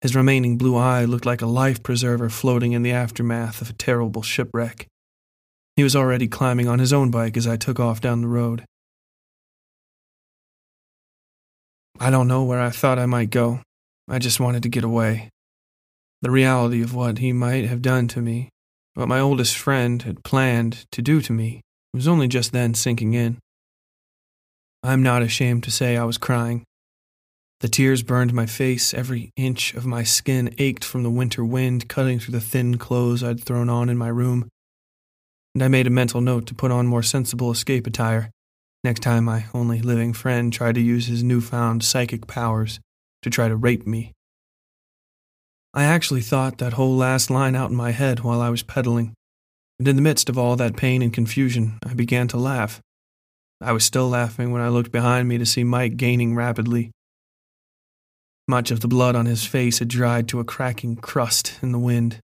His remaining blue eye looked like a life preserver floating in the aftermath of a terrible shipwreck. He was already climbing on his own bike as I took off down the road. I don't know where I thought I might go. I just wanted to get away. The reality of what he might have done to me what my oldest friend had planned to do to me was only just then sinking in. I'm not ashamed to say I was crying. The tears burned my face, every inch of my skin ached from the winter wind cutting through the thin clothes I'd thrown on in my room. And I made a mental note to put on more sensible escape attire next time my only living friend tried to use his newfound psychic powers to try to rape me. I actually thought that whole last line out in my head while I was pedaling, and in the midst of all that pain and confusion, I began to laugh. I was still laughing when I looked behind me to see Mike gaining rapidly. Much of the blood on his face had dried to a cracking crust in the wind.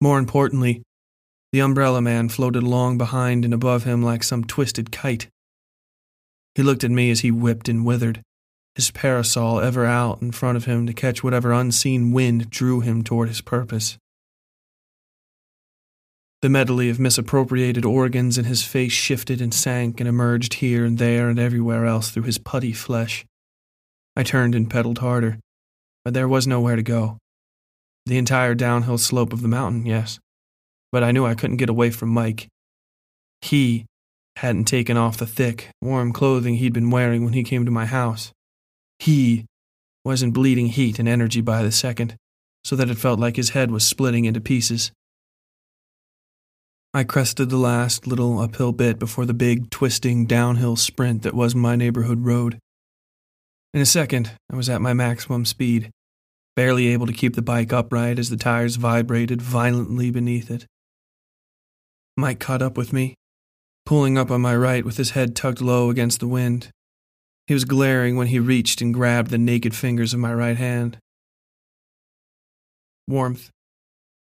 More importantly, the umbrella man floated along behind and above him like some twisted kite. He looked at me as he whipped and withered, his parasol ever out in front of him to catch whatever unseen wind drew him toward his purpose. The medley of misappropriated organs in his face shifted and sank and emerged here and there and everywhere else through his putty flesh. I turned and pedaled harder, but there was nowhere to go. The entire downhill slope of the mountain, yes, but I knew I couldn't get away from Mike. He hadn't taken off the thick, warm clothing he'd been wearing when he came to my house. He wasn't bleeding heat and energy by the second, so that it felt like his head was splitting into pieces. I crested the last little uphill bit before the big, twisting downhill sprint that was my neighborhood road. In a second, I was at my maximum speed, barely able to keep the bike upright as the tires vibrated violently beneath it. Mike caught up with me, pulling up on my right with his head tucked low against the wind. He was glaring when he reached and grabbed the naked fingers of my right hand. Warmth,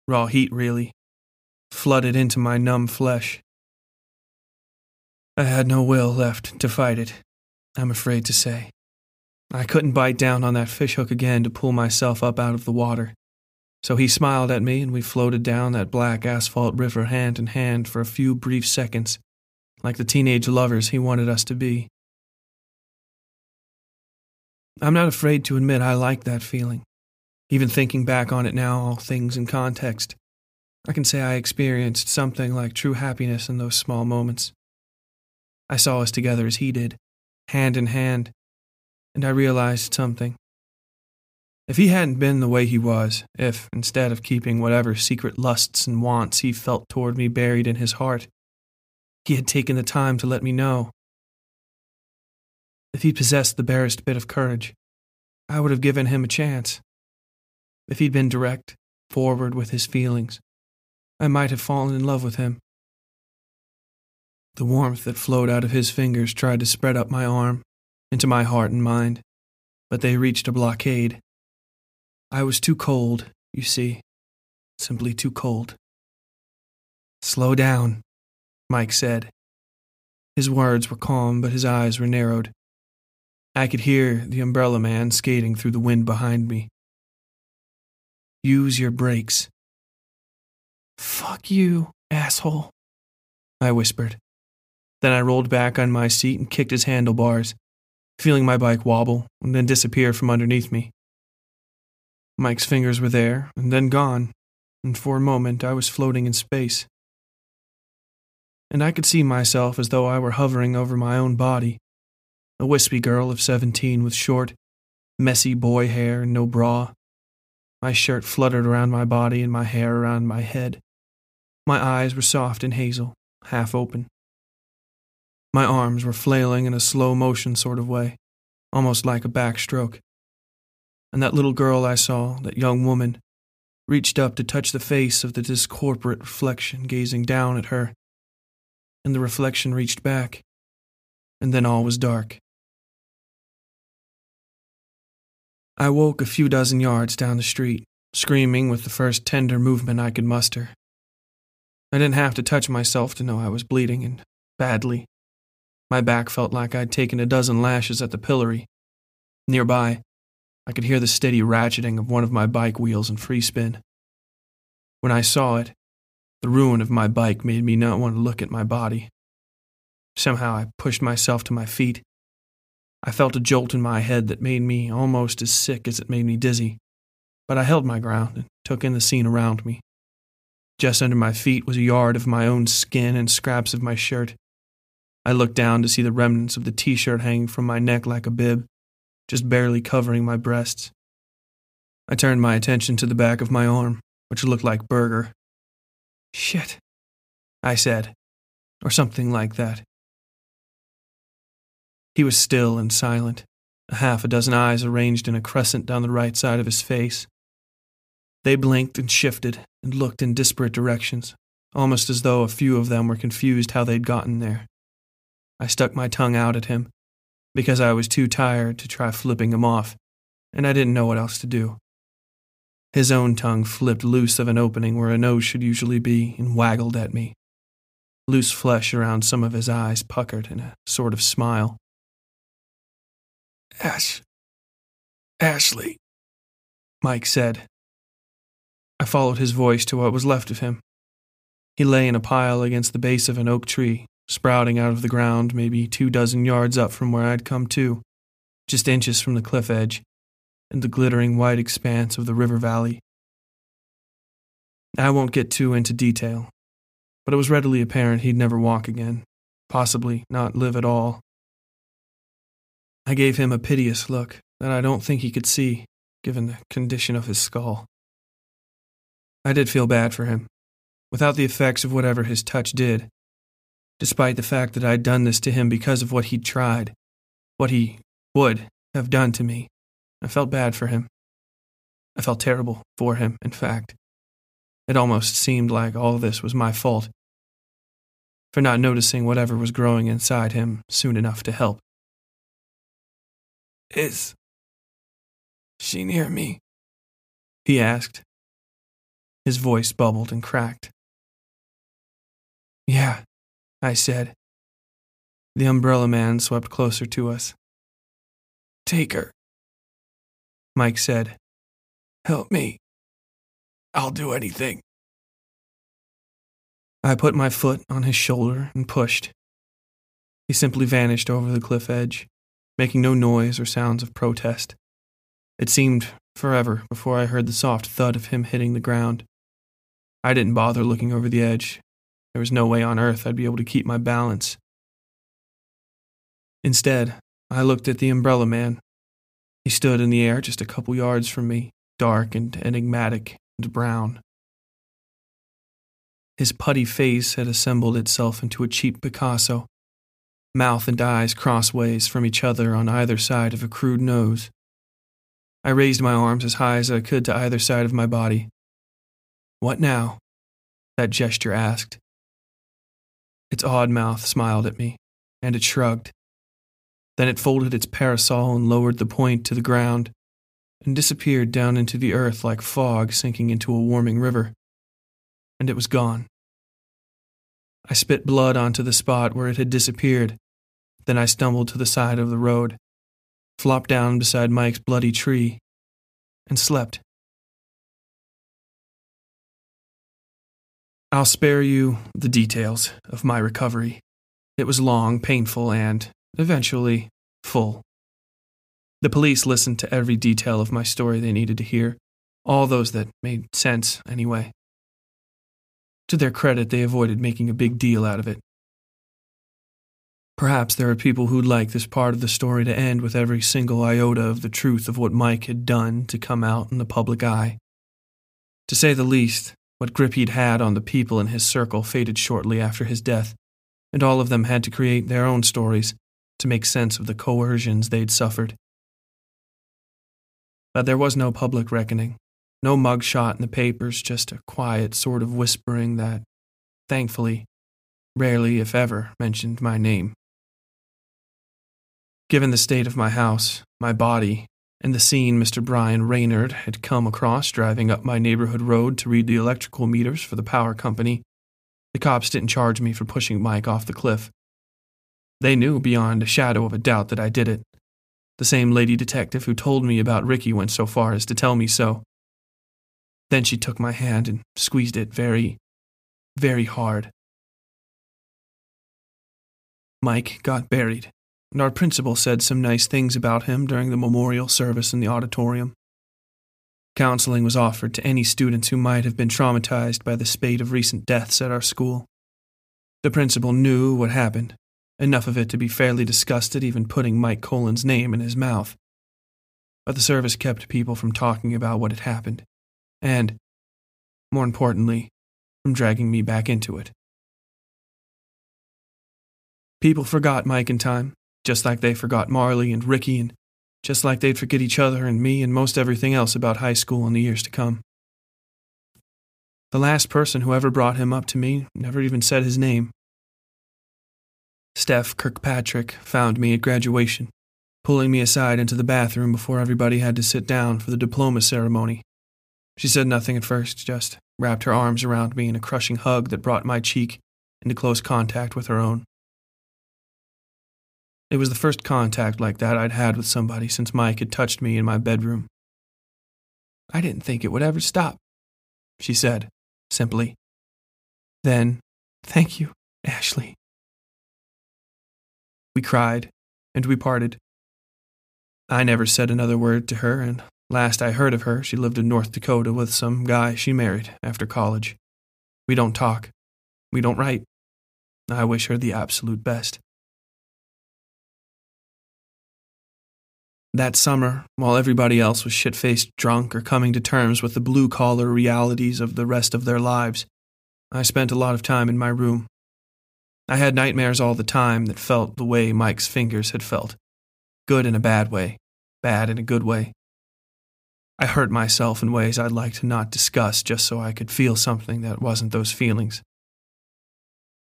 raw heat, really, flooded into my numb flesh. I had no will left to fight it, I'm afraid to say. I couldn't bite down on that fishhook again to pull myself up out of the water. So he smiled at me and we floated down that black asphalt river hand in hand for a few brief seconds, like the teenage lovers he wanted us to be. I'm not afraid to admit I like that feeling. Even thinking back on it now, all things in context, I can say I experienced something like true happiness in those small moments. I saw us together as he did, hand in hand, and I realized something. If he hadn't been the way he was, if, instead of keeping whatever secret lusts and wants he felt toward me buried in his heart, he had taken the time to let me know, if he possessed the barest bit of courage, I would have given him a chance. If he'd been direct, forward with his feelings, I might have fallen in love with him. The warmth that flowed out of his fingers tried to spread up my arm, into my heart and mind, but they reached a blockade. I was too cold, you see, simply too cold. Slow down, Mike said. His words were calm, but his eyes were narrowed. I could hear the umbrella man skating through the wind behind me. Use your brakes. Fuck you, asshole, I whispered. Then I rolled back on my seat and kicked his handlebars, feeling my bike wobble and then disappear from underneath me. Mike's fingers were there and then gone, and for a moment I was floating in space. And I could see myself as though I were hovering over my own body, a wispy girl of seventeen with short, messy boy hair and no bra. My shirt fluttered around my body and my hair around my head. My eyes were soft and hazel, half open. My arms were flailing in a slow motion sort of way, almost like a backstroke. And that little girl I saw, that young woman, reached up to touch the face of the discorporate reflection gazing down at her. And the reflection reached back, and then all was dark. I woke a few dozen yards down the street, screaming with the first tender movement I could muster. I didn't have to touch myself to know I was bleeding, and badly. My back felt like I'd taken a dozen lashes at the pillory. Nearby, I could hear the steady ratcheting of one of my bike wheels in free spin. When I saw it, the ruin of my bike made me not want to look at my body. Somehow I pushed myself to my feet. I felt a jolt in my head that made me almost as sick as it made me dizzy, but I held my ground and took in the scene around me. Just under my feet was a yard of my own skin and scraps of my shirt. I looked down to see the remnants of the t shirt hanging from my neck like a bib, just barely covering my breasts. I turned my attention to the back of my arm, which looked like burger. Shit, I said, or something like that. He was still and silent, a half a dozen eyes arranged in a crescent down the right side of his face. They blinked and shifted and looked in disparate directions, almost as though a few of them were confused how they'd gotten there. I stuck my tongue out at him because I was too tired to try flipping him off, and I didn't know what else to do. His own tongue flipped loose of an opening where a nose should usually be and waggled at me. Loose flesh around some of his eyes puckered in a sort of smile. Ash. Ashley, Mike said. I followed his voice to what was left of him. He lay in a pile against the base of an oak tree, sprouting out of the ground maybe two dozen yards up from where I'd come to, just inches from the cliff edge and the glittering white expanse of the river valley. I won't get too into detail, but it was readily apparent he'd never walk again, possibly not live at all. I gave him a piteous look that I don't think he could see, given the condition of his skull. I did feel bad for him, without the effects of whatever his touch did, despite the fact that I'd done this to him because of what he'd tried, what he would have done to me. I felt bad for him. I felt terrible for him, in fact. It almost seemed like all this was my fault for not noticing whatever was growing inside him soon enough to help. Is she near me? He asked. His voice bubbled and cracked. Yeah, I said. The umbrella man swept closer to us. Take her, Mike said. Help me. I'll do anything. I put my foot on his shoulder and pushed. He simply vanished over the cliff edge, making no noise or sounds of protest. It seemed forever before I heard the soft thud of him hitting the ground. I didn't bother looking over the edge. There was no way on earth I'd be able to keep my balance. Instead, I looked at the umbrella man. He stood in the air just a couple yards from me, dark and enigmatic and brown. His putty face had assembled itself into a cheap Picasso, mouth and eyes crossways from each other on either side of a crude nose. I raised my arms as high as I could to either side of my body. What now? That gesture asked. Its odd mouth smiled at me, and it shrugged. Then it folded its parasol and lowered the point to the ground, and disappeared down into the earth like fog sinking into a warming river. And it was gone. I spit blood onto the spot where it had disappeared. Then I stumbled to the side of the road flopped down beside Mike's bloody tree, and slept. I'll spare you the details of my recovery. It was long, painful, and, eventually, full. The police listened to every detail of my story they needed to hear, all those that made sense, anyway. To their credit, they avoided making a big deal out of it. Perhaps there are people who'd like this part of the story to end with every single iota of the truth of what Mike had done to come out in the public eye. To say the least, what grip he'd had on the people in his circle faded shortly after his death, and all of them had to create their own stories to make sense of the coercions they'd suffered. But there was no public reckoning, no mug shot in the papers, just a quiet sort of whispering that, thankfully, rarely, if ever, mentioned my name. Given the state of my house, my body, and the scene Mr. Brian Raynard had come across driving up my neighborhood road to read the electrical meters for the power company, the cops didn't charge me for pushing Mike off the cliff. They knew beyond a shadow of a doubt that I did it. The same lady detective who told me about Ricky went so far as to tell me so. Then she took my hand and squeezed it very, very hard. Mike got buried and our principal said some nice things about him during the memorial service in the auditorium. Counseling was offered to any students who might have been traumatized by the spate of recent deaths at our school. The principal knew what happened, enough of it to be fairly disgusted even putting Mike Colin's name in his mouth. But the service kept people from talking about what had happened, and, more importantly, from dragging me back into it. People forgot Mike in time, just like they forgot Marley and Ricky, and just like they'd forget each other and me and most everything else about high school in the years to come. The last person who ever brought him up to me never even said his name. Steph Kirkpatrick found me at graduation, pulling me aside into the bathroom before everybody had to sit down for the diploma ceremony. She said nothing at first, just wrapped her arms around me in a crushing hug that brought my cheek into close contact with her own. It was the first contact like that I'd had with somebody since Mike had touched me in my bedroom. I didn't think it would ever stop, she said, simply. Then, thank you, Ashley. We cried, and we parted. I never said another word to her, and last I heard of her, she lived in North Dakota with some guy she married after college. We don't talk. We don't write. I wish her the absolute best. That summer, while everybody else was shit faced drunk or coming to terms with the blue collar realities of the rest of their lives, I spent a lot of time in my room. I had nightmares all the time that felt the way Mike's fingers had felt good in a bad way, bad in a good way. I hurt myself in ways I'd like to not discuss just so I could feel something that wasn't those feelings.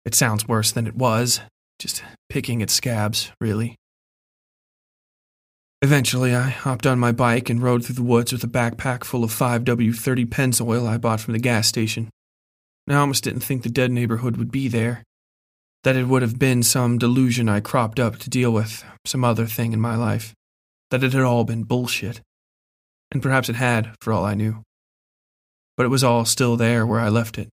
It sounds worse than it was, just picking at scabs, really. Eventually, I hopped on my bike and rode through the woods with a backpack full of 5W30 Pennzoil I bought from the gas station. I almost didn't think the dead neighborhood would be there. That it would have been some delusion I cropped up to deal with, some other thing in my life. That it had all been bullshit. And perhaps it had, for all I knew. But it was all still there where I left it.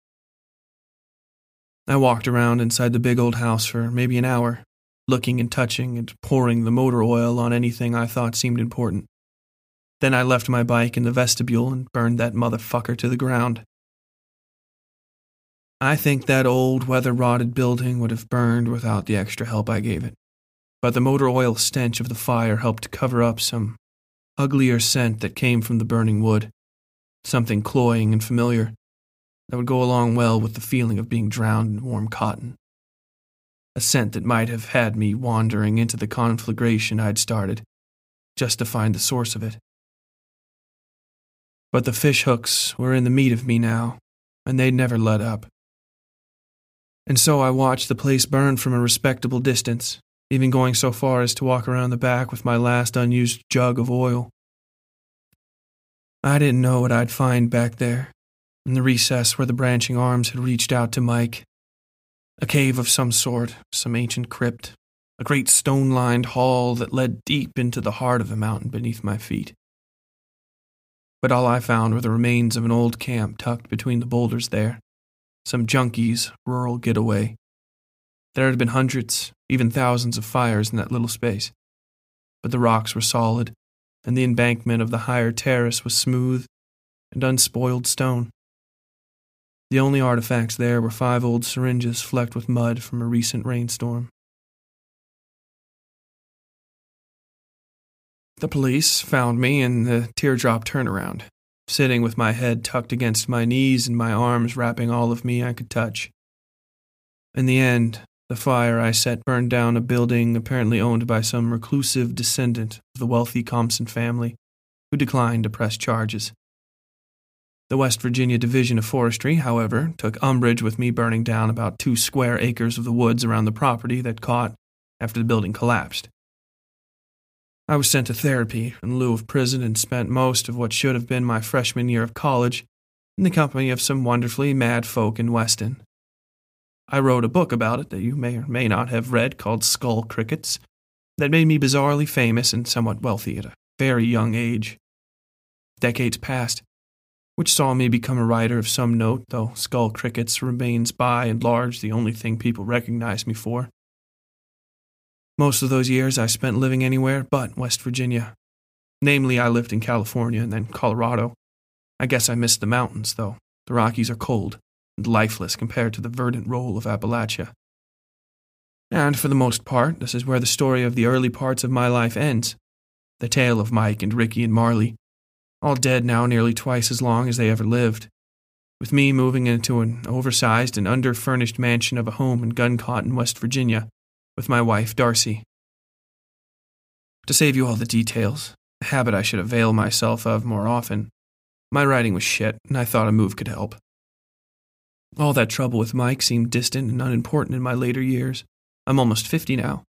I walked around inside the big old house for maybe an hour, looking and touching and pouring the motor oil on anything I thought seemed important. Then I left my bike in the vestibule and burned that motherfucker to the ground. I think that old weather rotted building would have burned without the extra help I gave it. But the motor oil stench of the fire helped cover up some uglier scent that came from the burning wood, something cloying and familiar that would go along well with the feeling of being drowned in warm cotton a scent that might have had me wandering into the conflagration I'd started, just to find the source of it. But the fish hooks were in the meat of me now, and they'd never let up. And so I watched the place burn from a respectable distance, even going so far as to walk around the back with my last unused jug of oil. I didn't know what I'd find back there, in the recess where the branching arms had reached out to Mike a cave of some sort, some ancient crypt, a great stone lined hall that led deep into the heart of the mountain beneath my feet. But all I found were the remains of an old camp tucked between the boulders there, some junkies' rural getaway. There had been hundreds, even thousands of fires in that little space, but the rocks were solid, and the embankment of the higher terrace was smooth and unspoiled stone. The only artifacts there were five old syringes flecked with mud from a recent rainstorm. The police found me in the teardrop turnaround, sitting with my head tucked against my knees and my arms wrapping all of me I could touch. In the end, the fire I set burned down a building apparently owned by some reclusive descendant of the wealthy Compson family, who declined to press charges. The West Virginia Division of Forestry, however, took umbrage with me burning down about two square acres of the woods around the property that caught after the building collapsed. I was sent to therapy in lieu of prison and spent most of what should have been my freshman year of college in the company of some wonderfully mad folk in Weston. I wrote a book about it that you may or may not have read called Skull Crickets that made me bizarrely famous and somewhat wealthy at a very young age. Decades passed, which saw me become a writer of some note, though Skull Crickets remains by and large the only thing people recognize me for. Most of those years I spent living anywhere but West Virginia. Namely, I lived in California and then Colorado. I guess I missed the mountains, though. The Rockies are cold and lifeless compared to the verdant roll of Appalachia. And for the most part, this is where the story of the early parts of my life ends. The tale of Mike and Ricky and Marley, all dead now nearly twice as long as they ever lived, with me moving into an oversized and underfurnished mansion of a home in Guncott in West Virginia with my wife, Darcy. To save you all the details, a habit I should avail myself of more often, my writing was shit, and I thought a move could help. All that trouble with Mike seemed distant and unimportant in my later years. I'm almost 50 now.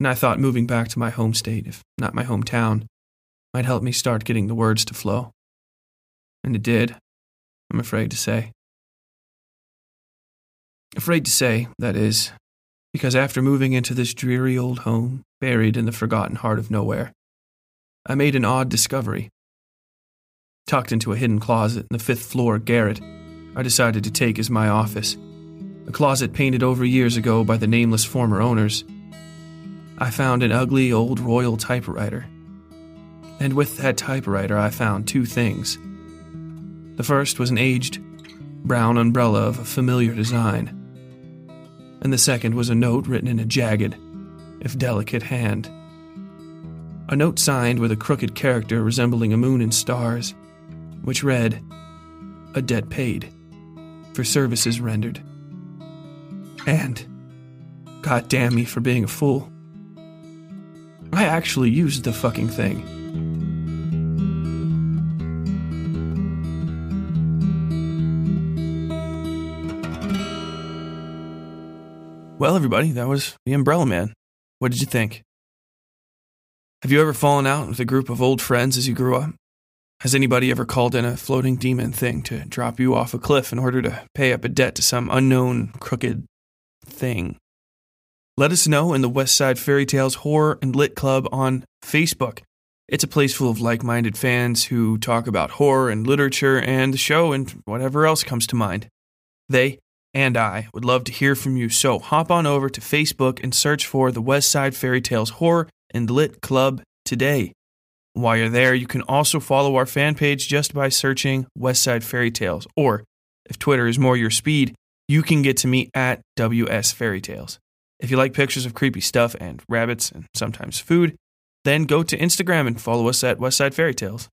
And I thought moving back to my home state, if not my hometown, might help me start getting the words to flow. And it did, I'm afraid to say. Afraid to say, that is, because after moving into this dreary old home, buried in the forgotten heart of nowhere, I made an odd discovery. Tucked into a hidden closet in the fifth floor garret, I decided to take as my office. A closet painted over years ago by the nameless former owners. I found an ugly old royal typewriter. And with that typewriter, I found two things. The first was an aged, brown umbrella of a familiar design and the second was a note written in a jagged, if delicate hand. A note signed with a crooked character resembling a moon and stars, which read, A debt paid for services rendered. And, God damn me for being a fool. I actually used the fucking thing. Well, everybody, that was The Umbrella Man. What did you think? Have you ever fallen out with a group of old friends as you grew up? Has anybody ever called in a floating demon thing to drop you off a cliff in order to pay up a debt to some unknown crooked thing? Let us know in the West Side Fairy Tales Horror and Lit Club on Facebook. It's a place full of like minded fans who talk about horror and literature and the show and whatever else comes to mind. They and I would love to hear from you. So hop on over to Facebook and search for the West Side Fairy Tales Horror and Lit Club today. While you're there, you can also follow our fan page just by searching West Side Fairy Tales. Or if Twitter is more your speed, you can get to me at WS Fairy Tales. If you like pictures of creepy stuff and rabbits and sometimes food, then go to Instagram and follow us at West Side Fairy Tales.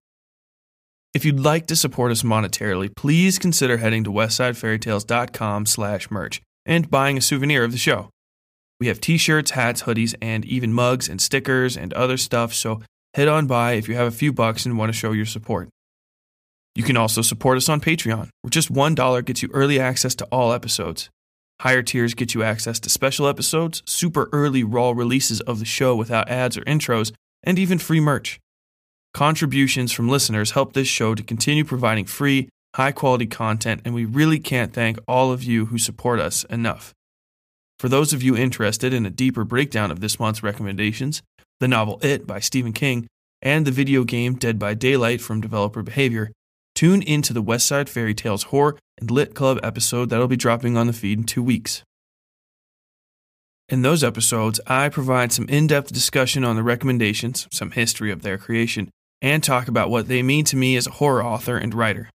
If you'd like to support us monetarily, please consider heading to westsidefairytales.com slash merch and buying a souvenir of the show. We have t-shirts, hats, hoodies, and even mugs and stickers and other stuff, so head on by if you have a few bucks and want to show your support. You can also support us on Patreon, where just $1 gets you early access to all episodes. Higher tiers get you access to special episodes, super early raw releases of the show without ads or intros, and even free merch. Contributions from listeners help this show to continue providing free, high quality content, and we really can't thank all of you who support us enough. For those of you interested in a deeper breakdown of this month's recommendations, the novel It by Stephen King, and the video game Dead by Daylight from Developer Behavior, tune into the West Side Fairy Tales Horror and Lit Club episode that'll be dropping on the feed in two weeks. In those episodes, I provide some in depth discussion on the recommendations, some history of their creation, and talk about what they mean to me as a horror author and writer.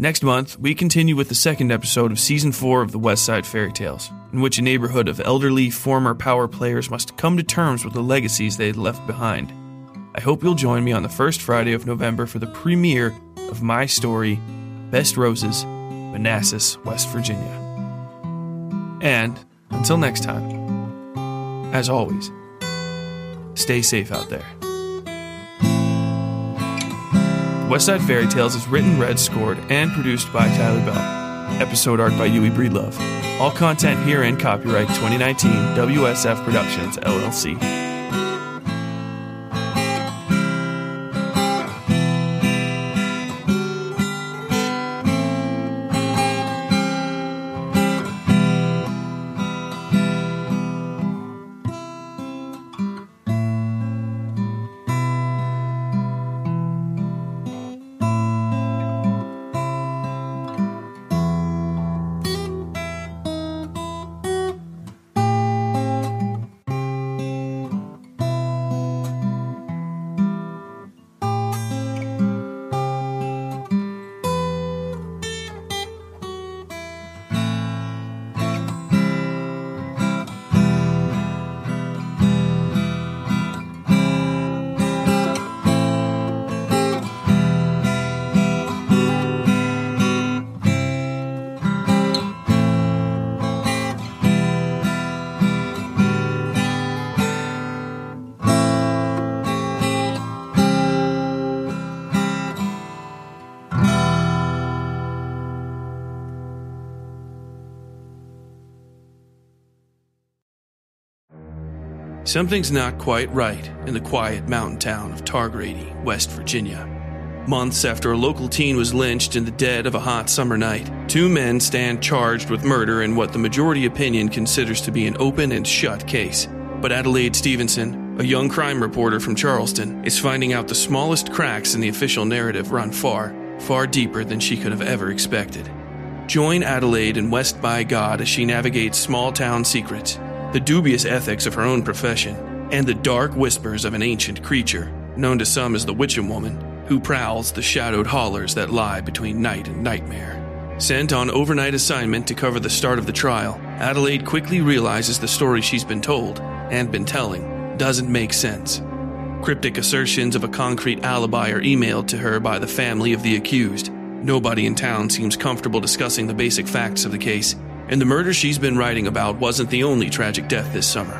Next month, we continue with the second episode of Season 4 of the West Side Fairy Tales, in which a neighborhood of elderly former power players must come to terms with the legacies they had left behind. I hope you'll join me on the first Friday of November for the premiere of my story, Best Roses, Manassas, West Virginia. And until next time, as always, Stay safe out there. West Side Fairy Tales is written, read, scored, and produced by Tyler Bell. Episode art by Yui Breedlove. All content herein copyright 2019 WSF Productions, LLC. Something's not quite right in the quiet mountain town of Targrady, West Virginia. Months after a local teen was lynched in the dead of a hot summer night, two men stand charged with murder in what the majority opinion considers to be an open and shut case. But Adelaide Stevenson, a young crime reporter from Charleston, is finding out the smallest cracks in the official narrative run far, far deeper than she could have ever expected. Join Adelaide in West by God as she navigates small town secrets, the dubious ethics of her own profession, and the dark whispers of an ancient creature, known to some as the Witcham Woman, who prowls the shadowed hollers that lie between night and nightmare. Sent on overnight assignment to cover the start of the trial, Adelaide quickly realizes the story she's been told and been telling doesn't make sense. Cryptic assertions of a concrete alibi are emailed to her by the family of the accused. Nobody in town seems comfortable discussing the basic facts of the case, and the murder she's been writing about wasn't the only tragic death this summer.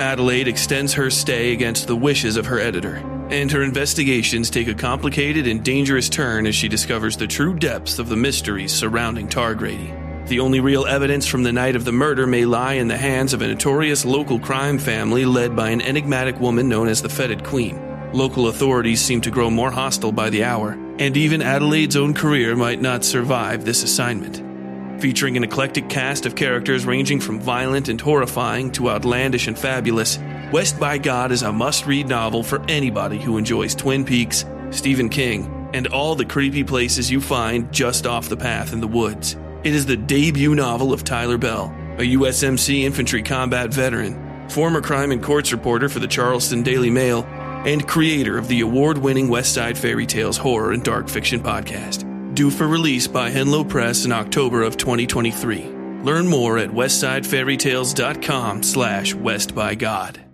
Adelaide extends her stay against the wishes of her editor, and her investigations take a complicated and dangerous turn as she discovers the true depths of the mysteries surrounding Targrady. The only real evidence from the night of the murder may lie in the hands of a notorious local crime family led by an enigmatic woman known as the Fetid Queen. Local authorities seem to grow more hostile by the hour, and even Adelaide's own career might not survive this assignment. Featuring an eclectic cast of characters ranging from violent and horrifying to outlandish and fabulous, West by God is a must read novel for anybody who enjoys Twin Peaks, Stephen King, and all the creepy places you find just off the path in the woods. It is the debut novel of Tyler Bell, a USMC infantry combat veteran, former crime and courts reporter for the Charleston Daily Mail, and creator of the award winning West Side Fairy Tales horror and dark fiction podcast due for release by Henlow Press in October of 2023. Learn more at westsidefairytales.com slash westbygod.